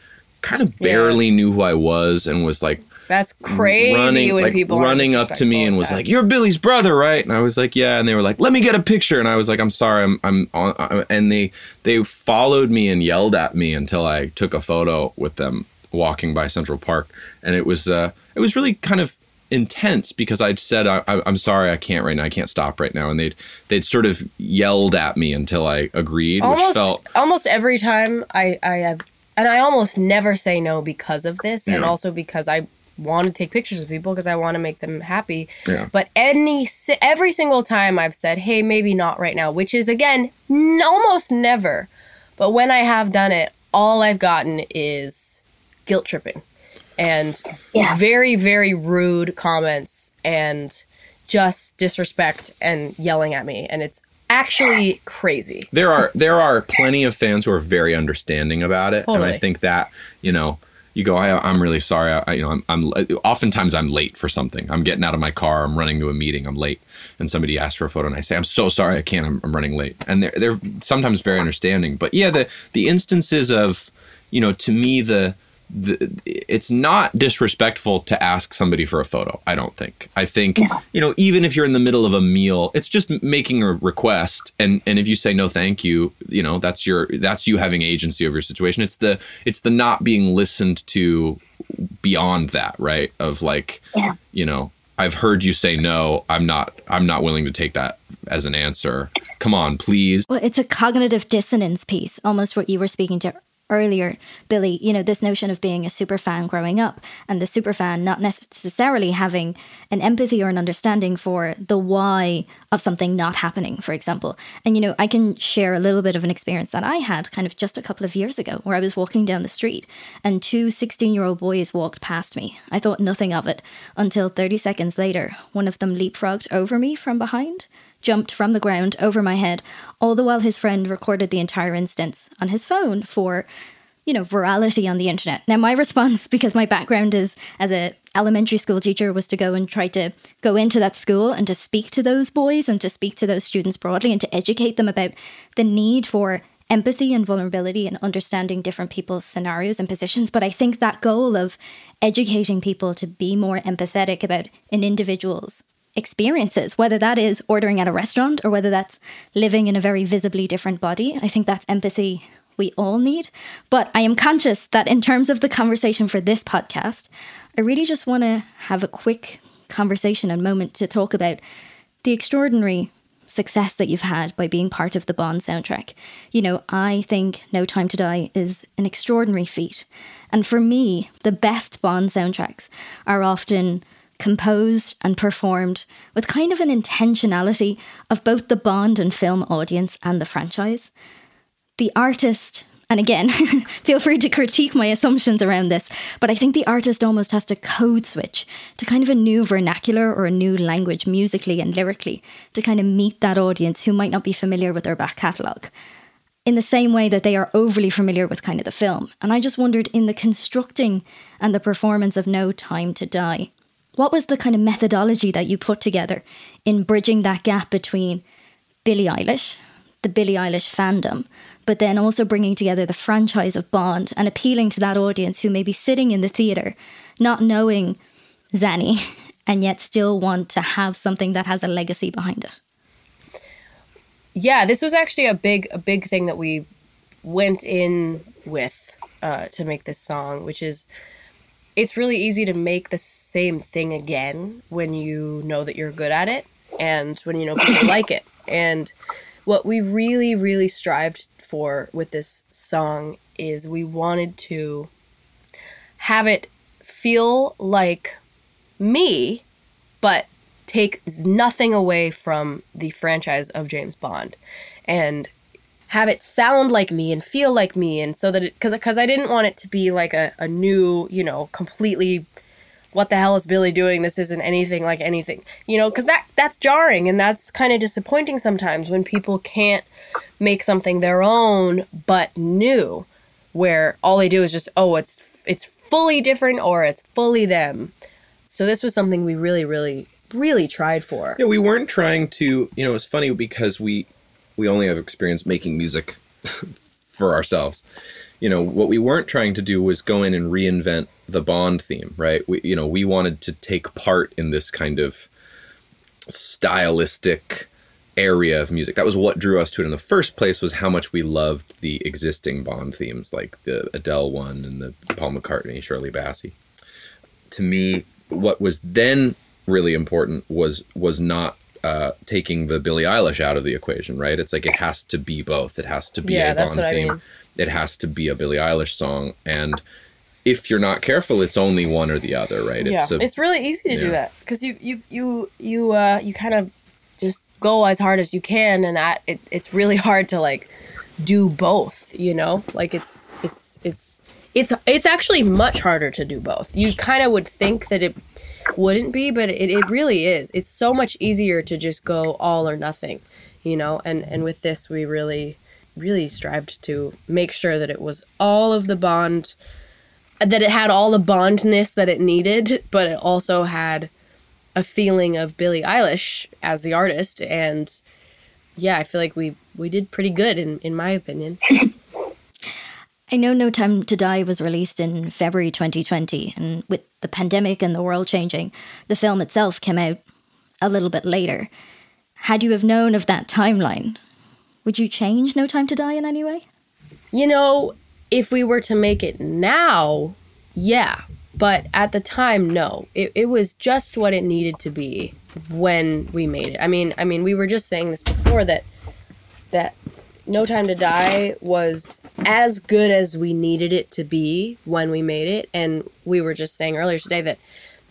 kind of Yeah. barely knew who I was and was like That's crazy running when like people running up to me and was like, "You're Billie's brother, right?" And I was like, "Yeah." And they were like, "Let me get a picture." And I was like, "I'm sorry, I'm I'm on." And they they followed me and yelled at me until I took a photo with them walking by Central Park, and it was uh it was really kind of intense because I'd said I, I, I'm sorry I can't right now I can't stop right now and they'd they'd sort of yelled at me until I agreed almost which felt almost every time I I have and I almost never say no because of this and also because I want to take pictures of people because I want to make them happy. Yeah. But any every single time I've said, "Hey, maybe not right now," which is again n- almost never. But when I have done it, all I've gotten is guilt tripping and Yeah. very very rude comments and just disrespect and yelling at me and it's actually crazy. there are there are plenty of fans who are very understanding about it, and I think that you know you go, I, I'm really sorry. I, you know, I'm, I'm oftentimes I'm late for something. I'm getting out of my car. I'm running to a meeting. I'm late, and somebody asks for a photo, and I say, I'm so sorry, I can't. I'm, I'm running late, and they're they're sometimes very understanding. But yeah, the the instances of you know, to me the the, it's not disrespectful to ask somebody for a photo. I don't think. I think you know, even if you're in the middle of a meal, it's just making a request, and and if you say no, thank you, you know, that's your that's you having agency over your situation. It's the it's the not being listened to beyond that, right? Of like, Yeah. you know, I've heard you say no. I'm not. I'm not willing to take that as an answer. Come on, please. Well, it's a cognitive dissonance piece, almost what you were speaking to earlier, Billie. You know, this notion of being a super fan growing up and the super fan not necessarily having an empathy or an understanding for the why of something not happening, for example. And, you know, I can share a little bit of an experience that I had kind of just a couple of years ago where I was walking down the street and two 16 year old boys walked past me. I thought nothing of it until 30 seconds later, one of them leapfrogged over me from behind jumped from the ground over my head, all the while his friend recorded the entire instance on his phone for, you know, virality on the internet. Now, my [LAUGHS] response, because my background is as a elementary school teacher, was to go and try to go into that school and to speak to those boys and to speak to those students broadly and to educate them about the need for empathy and vulnerability and understanding different people's scenarios and positions. But I think that goal of educating people to be more empathetic about an individual's experiences, whether that is ordering at a restaurant or whether that's living in a very visibly different body. I think that's empathy we all need. But I am conscious that in terms of the conversation for this podcast, I really just want to have a quick conversation and moment to talk about the extraordinary success that you've had by being part of the Bond soundtrack. You know, I think No Time to Die is an extraordinary feat. And for me, the best Bond soundtracks are often composed and performed with kind of an intentionality of both the Bond and film audience and the franchise. The artist, and again, [LAUGHS] feel free to critique my assumptions around this, but I think the artist almost has to code switch to kind of a new vernacular or a new language musically and lyrically to kind of meet that audience who might not be familiar with their back catalogue. In the same way that they are overly familiar with kind of the film. And I just wondered in the constructing and the performance of No Time to Die, what was the kind of methodology that you put together in bridging that gap between Billie Eilish, the Billie Eilish fandom, but then also bringing together the franchise of Bond and appealing to that audience who may be sitting in the theatre, not knowing Zanny, [LAUGHS] and yet still want to have something that has a legacy behind it? yeah, this was actually a big a big thing that we went in with uh, to make this song, which is it's really easy to make the same thing again when you know that you're good at it and when you know people [LAUGHS] like it. And what we really, really strived for with this song is we wanted to have it feel like me, but take nothing away from the franchise of James Bond and have it sound like me and feel like me and so that it because because I didn't want it to be like a, a new you know completely what the hell is Billie doing this isn't anything like anything you know because that that's jarring and that's kind of disappointing sometimes when people can't make something their own but new where all they do is just oh it's it's fully different or it's fully them so this was something we really really really tried for Yeah, we weren't trying to. You know, it's funny because we we only have experience making music [LAUGHS] for ourselves. You know, what we weren't trying to do was go in and reinvent the Bond theme, right? We, you know, we wanted to take part in this kind of stylistic area of music. That was what drew us to it in the first place was how much we loved the existing Bond themes like the Adele one and the Paul McCartney, Shirley Bassey. To me, what was then really important was was not uh, taking the Billie Eilish out of the equation, right? It's like it has to be both. It has to be Yeah, a Bond what I theme. mean. It has to be a Billie Eilish song, and if you're not careful, it's only one or the other, right? yeah, a- it's really easy to do that because you you you you uh you kind of just go as hard as you can, and that it, it's really [LAUGHS] hard to like do both. You know, like it's it's it's it's it's actually much harder to do both. You kind of would think that it wouldn't be, but it, it really is. It's so much easier to just go all or nothing, you know. And and with this, we really really strived to make sure that it was all of the bond that it had all the bondness that it needed, but it also had a feeling of Billie Eilish as the artist and yeah, I feel like we we did pretty good in in my opinion. [LAUGHS] I know No Time to Die was released in February 2020, and with the pandemic and the world changing, the film itself came out a little bit later. Had you have known of that timeline, would you change No Time to Die in any way? You know, if we were to make it now, yeah. But at the time, no. It, it was just what it needed to be when we made it. I mean, I mean, we were just saying this before that that No Time to Die was as good as we needed it to be when we made it. And we were just saying earlier today that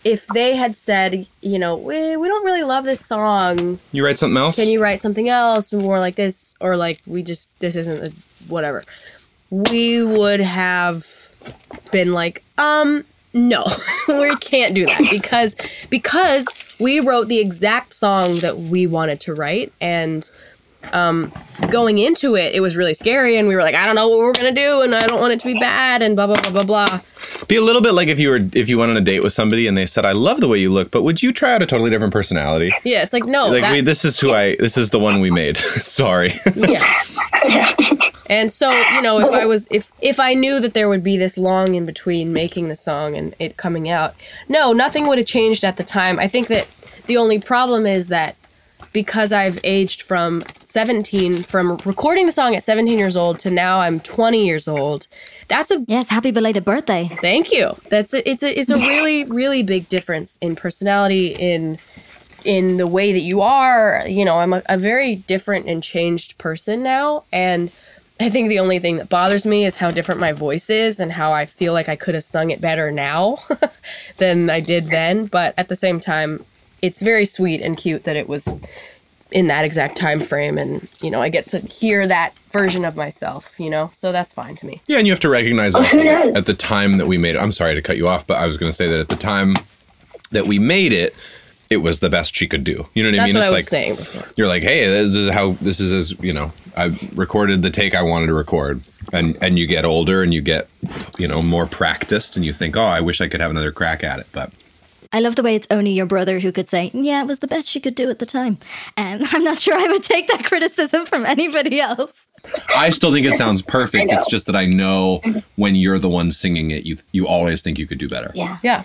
if they had said, you know, we, we don't really love this song, You write something else? can you write something else more like this? Or like we just this isn't a, whatever. We would have been like um no [LAUGHS] we can't do that. Because because we wrote the exact song that we wanted to write. And um going into it it was really scary and we were like i don't know what we're gonna do and i don't want it to be bad and blah blah blah blah blah Be a little bit like if you were if you went on a date with somebody and they said, "I love the way you look, but would you try out a totally different personality?" yeah it's like no like that- we, this is who I this is the one we made. [LAUGHS] Sorry. yeah. [LAUGHS] And so, you know, if I was if if I knew that there would be this long in between making the song and it coming out, no, nothing would have changed at the time. I think that the only problem is that because I've aged from 17 from recording the song at 17 years old to now I'm 20 years old. That's a Yes, happy belated birthday. Thank you. That's a, it's a it's a really really big difference in personality in in the way that you are. You know, I'm a, a very different and changed person now and I think the only thing that bothers me is how different my voice is and how I feel like I could have sung it better now [LAUGHS] than I did then, but at the same time it's very sweet and cute that it was in that exact time frame and you know, I get to hear that version of myself, you know. So that's fine to me. Yeah, and you have to recognize oh, also that at the time that we made it. I'm sorry to cut you off, but I was going to say that at the time that we made it, it was the best she could do. You know what I That's mean? what I was like saying before. you're like, hey, this is how this is as you know. I recorded the take I wanted to record, and and you get older and you get you know more practiced, and you think, oh, I wish I could have another crack at it, but I love the way it's only your brother who could say, yeah, it was the best she could do at the time. And [LAUGHS] I'm not sure I would take that criticism from anybody else. I still think it sounds perfect. It's just that I know when you're the one singing it, you you always think you could do better. Yeah. Yeah.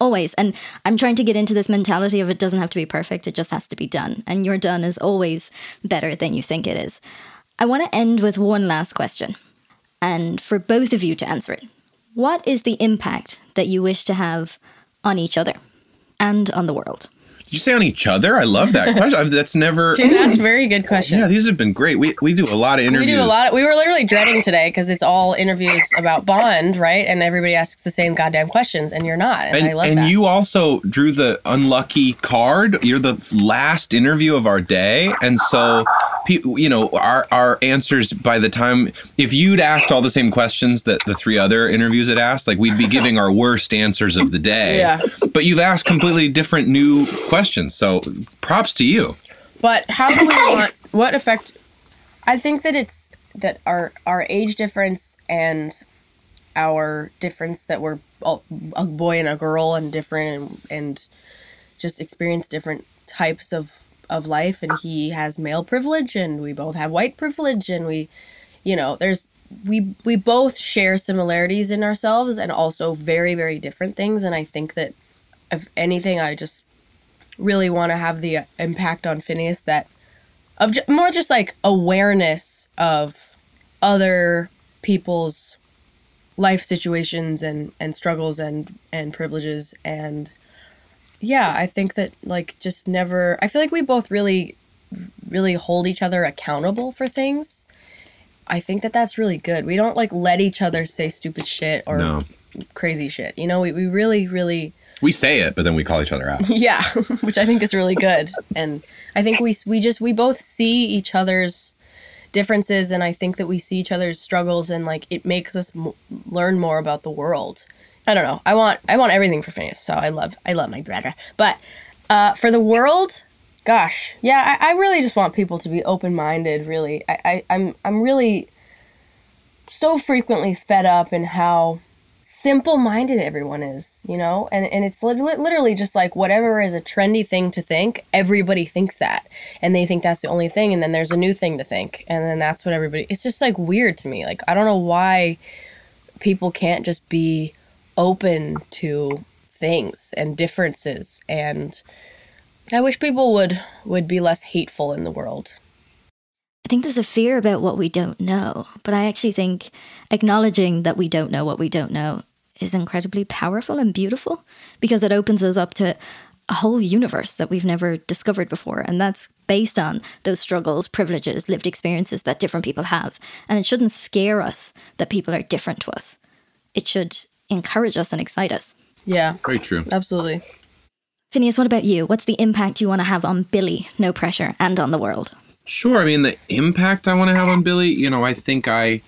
Always. And I'm trying to get into this mentality of it doesn't have to be perfect, it just has to be done. And your done is always better than you think it is. I want to end with one last question, and for both of you to answer it. What is the impact that you wish to have on each other and on the world? Did you say on each other? I love that [LAUGHS] question. That's never. She asked very good questions. Yeah, these have been great. We, we do a lot of interviews. We do a lot. Of, we were literally dreading today because it's all interviews about Bond, right? And everybody asks the same goddamn questions, and you're not. And, and, I love and that. And you also drew the unlucky card. You're the last interview of our day, and so you know our our answers by the time if you'd asked all the same questions that the three other interviews had asked, like we'd be giving our worst answers of the day. Yeah. But you've asked completely different new questions, so props to you. But how do we want what effect? I think that it's that our our age difference and our difference that we're all, a boy and a girl and different and, and just experience different types of of life and he has male privilege and we both have white privilege and we you know there's we we both share similarities in ourselves and also very very different things and i think that if anything i just really want to have the impact on Finneas that of ju- more just like awareness of other people's life situations and and struggles and and privileges. And yeah i think that like just never i feel like we both really really hold each other accountable for things. I think that that's really good. We don't like let each other say stupid shit or No. crazy shit you know? We, we really really We say it, but then we call each other out. [LAUGHS] yeah [LAUGHS] which i think is really good. And i think we we just we both see each other's differences and i think that we see each other's struggles and like it makes us m- learn more about the world. I don't know. I want i want everything for Finneas so i love i love my brother. But uh for the world gosh. Yeah i, I really just want people to be open-minded really. I, I i'm i'm really so frequently fed up in how simple minded everyone is, you know? And and it's lit- lit- literally just like whatever is a trendy thing to think, everybody thinks that. And they think that's the only thing and then there's a new thing to think. And then that's what everybody It's just like weird to me. Like I don't know why people can't just be open to things and differences and I wish people would would be less hateful in the world. I think there's a fear about what we don't know, but I actually think acknowledging that we don't know what we don't know is incredibly powerful and beautiful because it opens us up to a whole universe that we've never discovered before. And that's based on those struggles, privileges, lived experiences that different people have. And it shouldn't scare us that people are different to us. It should encourage us and excite us. Yeah. Very true. Absolutely. Finneas, what about you? What's the impact you want to have on Billie, no pressure, and on the world? Sure. I mean, the impact I want to have on Billie, you know, I think I,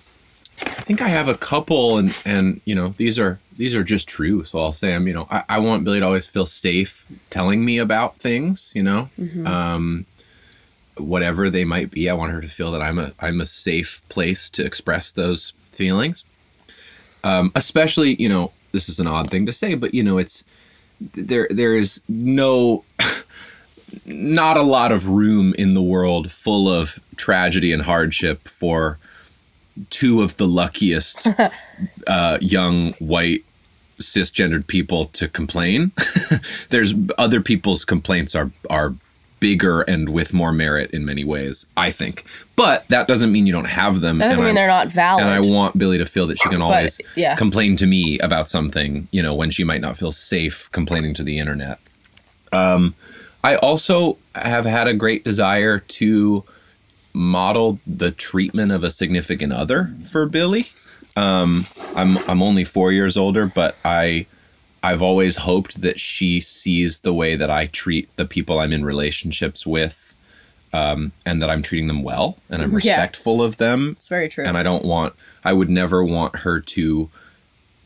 I think I have a couple, and and you know, these are these are just true. So I'll say, I'm, you know, I, I want Billie to always feel safe telling me about things. You know, Mhm. um, whatever they might be. I want her to feel that I'm a I'm a safe place to express those feelings. Um, especially, you know, this is an odd thing to say, but you know, it's there. There is no not a lot of room in the world full of tragedy and hardship for two of the luckiest [LAUGHS] uh, young white cisgendered people to complain. [LAUGHS] There's other people's complaints are are bigger and with more merit in many ways, I think. But that doesn't mean you don't have them. That doesn't mean I- they're not valid. And I want Billie to feel that she can But, always yeah. complain to me about something, you know, when she might not feel safe complaining to the internet. Um, I also have had a great desire to model the treatment of a significant other for Billie. Um, I'm I'm only four years older, but I I've always hoped that she sees the way that I treat the people I'm in relationships with, um, and that I'm treating them well and I'm [LAUGHS] Yeah. respectful of them. It's very true. And I don't want I would never want her to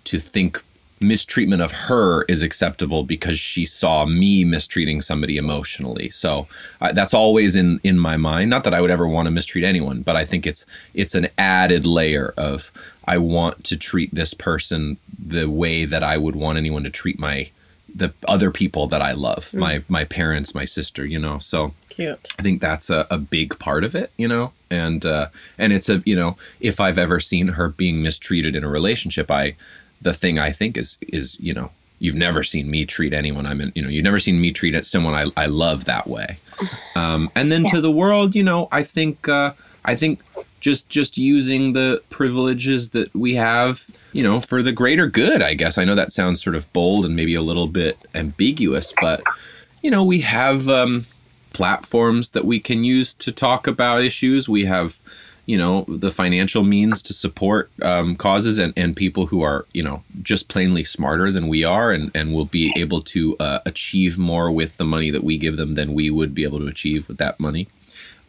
to think mistreatment of her is acceptable because she saw me mistreating somebody emotionally. So uh, that's always in in my mind. Not that I would ever want to mistreat anyone, but I think it's it's an added layer of I want to treat this person the way that I would want anyone to treat my the other people that I love, Mm. my my parents, my sister, you know. So Cute. I think that's a, a big part of it, you know, and uh, and it's a you know if I've ever seen her being mistreated in a relationship, I the thing I think is is you know you've never seen me treat anyone I'm in, you know, you've never seen me treat someone I, I love that way. [SIGHS] Um, and then to the world, you know, I think, uh, I think just, just using the privileges that we have, you know, for the greater good, I guess. I know that sounds sort of bold and maybe a little bit ambiguous, but, you know, we have, um, platforms that we can use to talk about issues. We have, you know, the financial means to support um, causes and, and people who are, you know, just plainly smarter than we are and, and will be able to uh, achieve more with the money that we give them than we would be able to achieve with that money.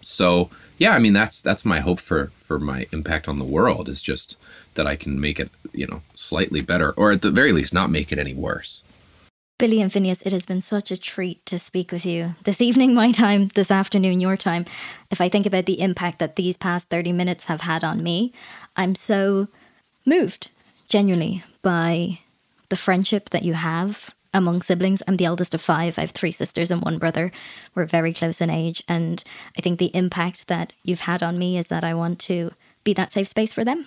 So, yeah, I mean, that's that's my hope for for my impact on the world is just that I can make it, you know, slightly better or at the very least not make it any worse. Billie and Finneas, it has been such a treat to speak with you this evening, my time, this afternoon, your time. If I think about the impact that these past 30 minutes have had on me, I'm so moved, genuinely, by the friendship that you have among siblings. I'm the eldest of five. I have three sisters and one brother. We're very close in age. And I think the impact that you've had on me is that I want to be that safe space for them.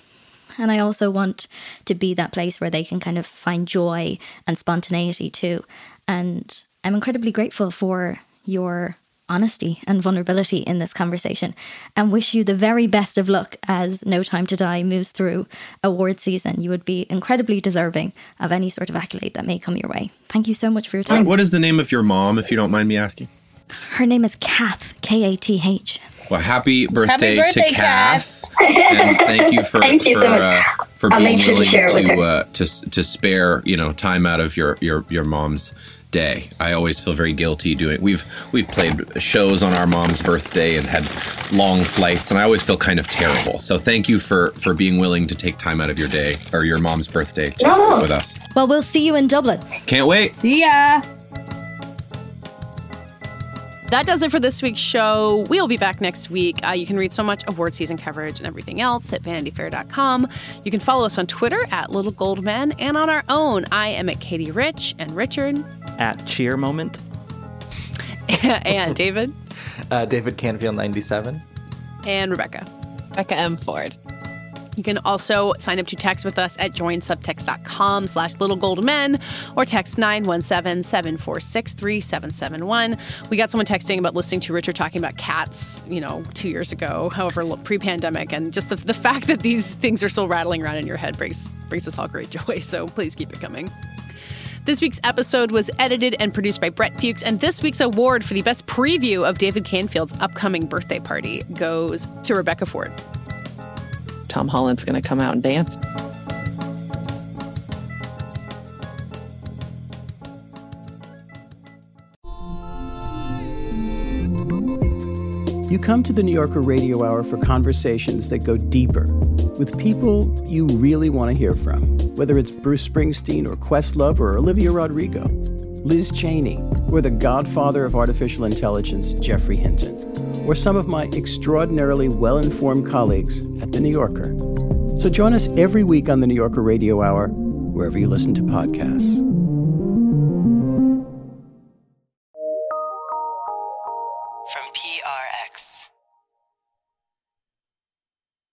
And I also want to be that place where they can kind of find joy and spontaneity too. And I'm incredibly grateful for your honesty and vulnerability in this conversation and wish you the very best of luck as No Time to Die moves through award season. You would be incredibly deserving of any sort of accolade that may come your way. Thank you so much for your time. What is the name of your mom, if you don't mind me asking? Her name is Kath, K A T H. Well, happy birthday, birthday, to Kath. and thank you for [LAUGHS] Thank you for, so much. Uh, for I'll being sure to willing share it with to uh, to to spare you know time out of your your your mom's day. I always feel very guilty doing. We've we've played shows on our mom's birthday and had long flights, and I always feel kind of terrible. So thank you for for being willing to take time out of your day or your mom's birthday to No. sit with us. Well, we'll see you in Dublin. Can't wait. See ya. That does it for this week's show. We'll be back next week. Uh, you can read so much award season coverage and everything else at vanityfair.com. You can follow us on Twitter at Little Gold Men and on our own. I am at Katie Rich and Richard At cheer moment. [LAUGHS] and David Uh, David Canfield, 97. and Rebecca. Rebecca M. Ford. You can also sign up to text with us at joinsubtext.com slash little gold men or text 917-746-3771. We got someone texting about listening to Richard talking about cats, you know, two years ago, however, pre-pandemic. And just the, the fact that these things are still rattling around in your head brings, brings us all great [LAUGHS] joy. So please keep it coming. This week's episode was edited and produced by Brett Fuchs, and this week's award for the best preview of David Canfield's upcoming birthday party goes to Rebecca Ford. Tom Holland's going to come out and dance. You come to the New Yorker Radio Hour for conversations that go deeper with people you really want to hear from, whether it's Bruce Springsteen or Questlove or Olivia Rodrigo, Liz Cheney, or the godfather of artificial intelligence, Geoffrey Hinton, or some of my extraordinarily well informed colleagues at The New Yorker. So join us every week on the New Yorker Radio Hour, wherever you listen to podcasts.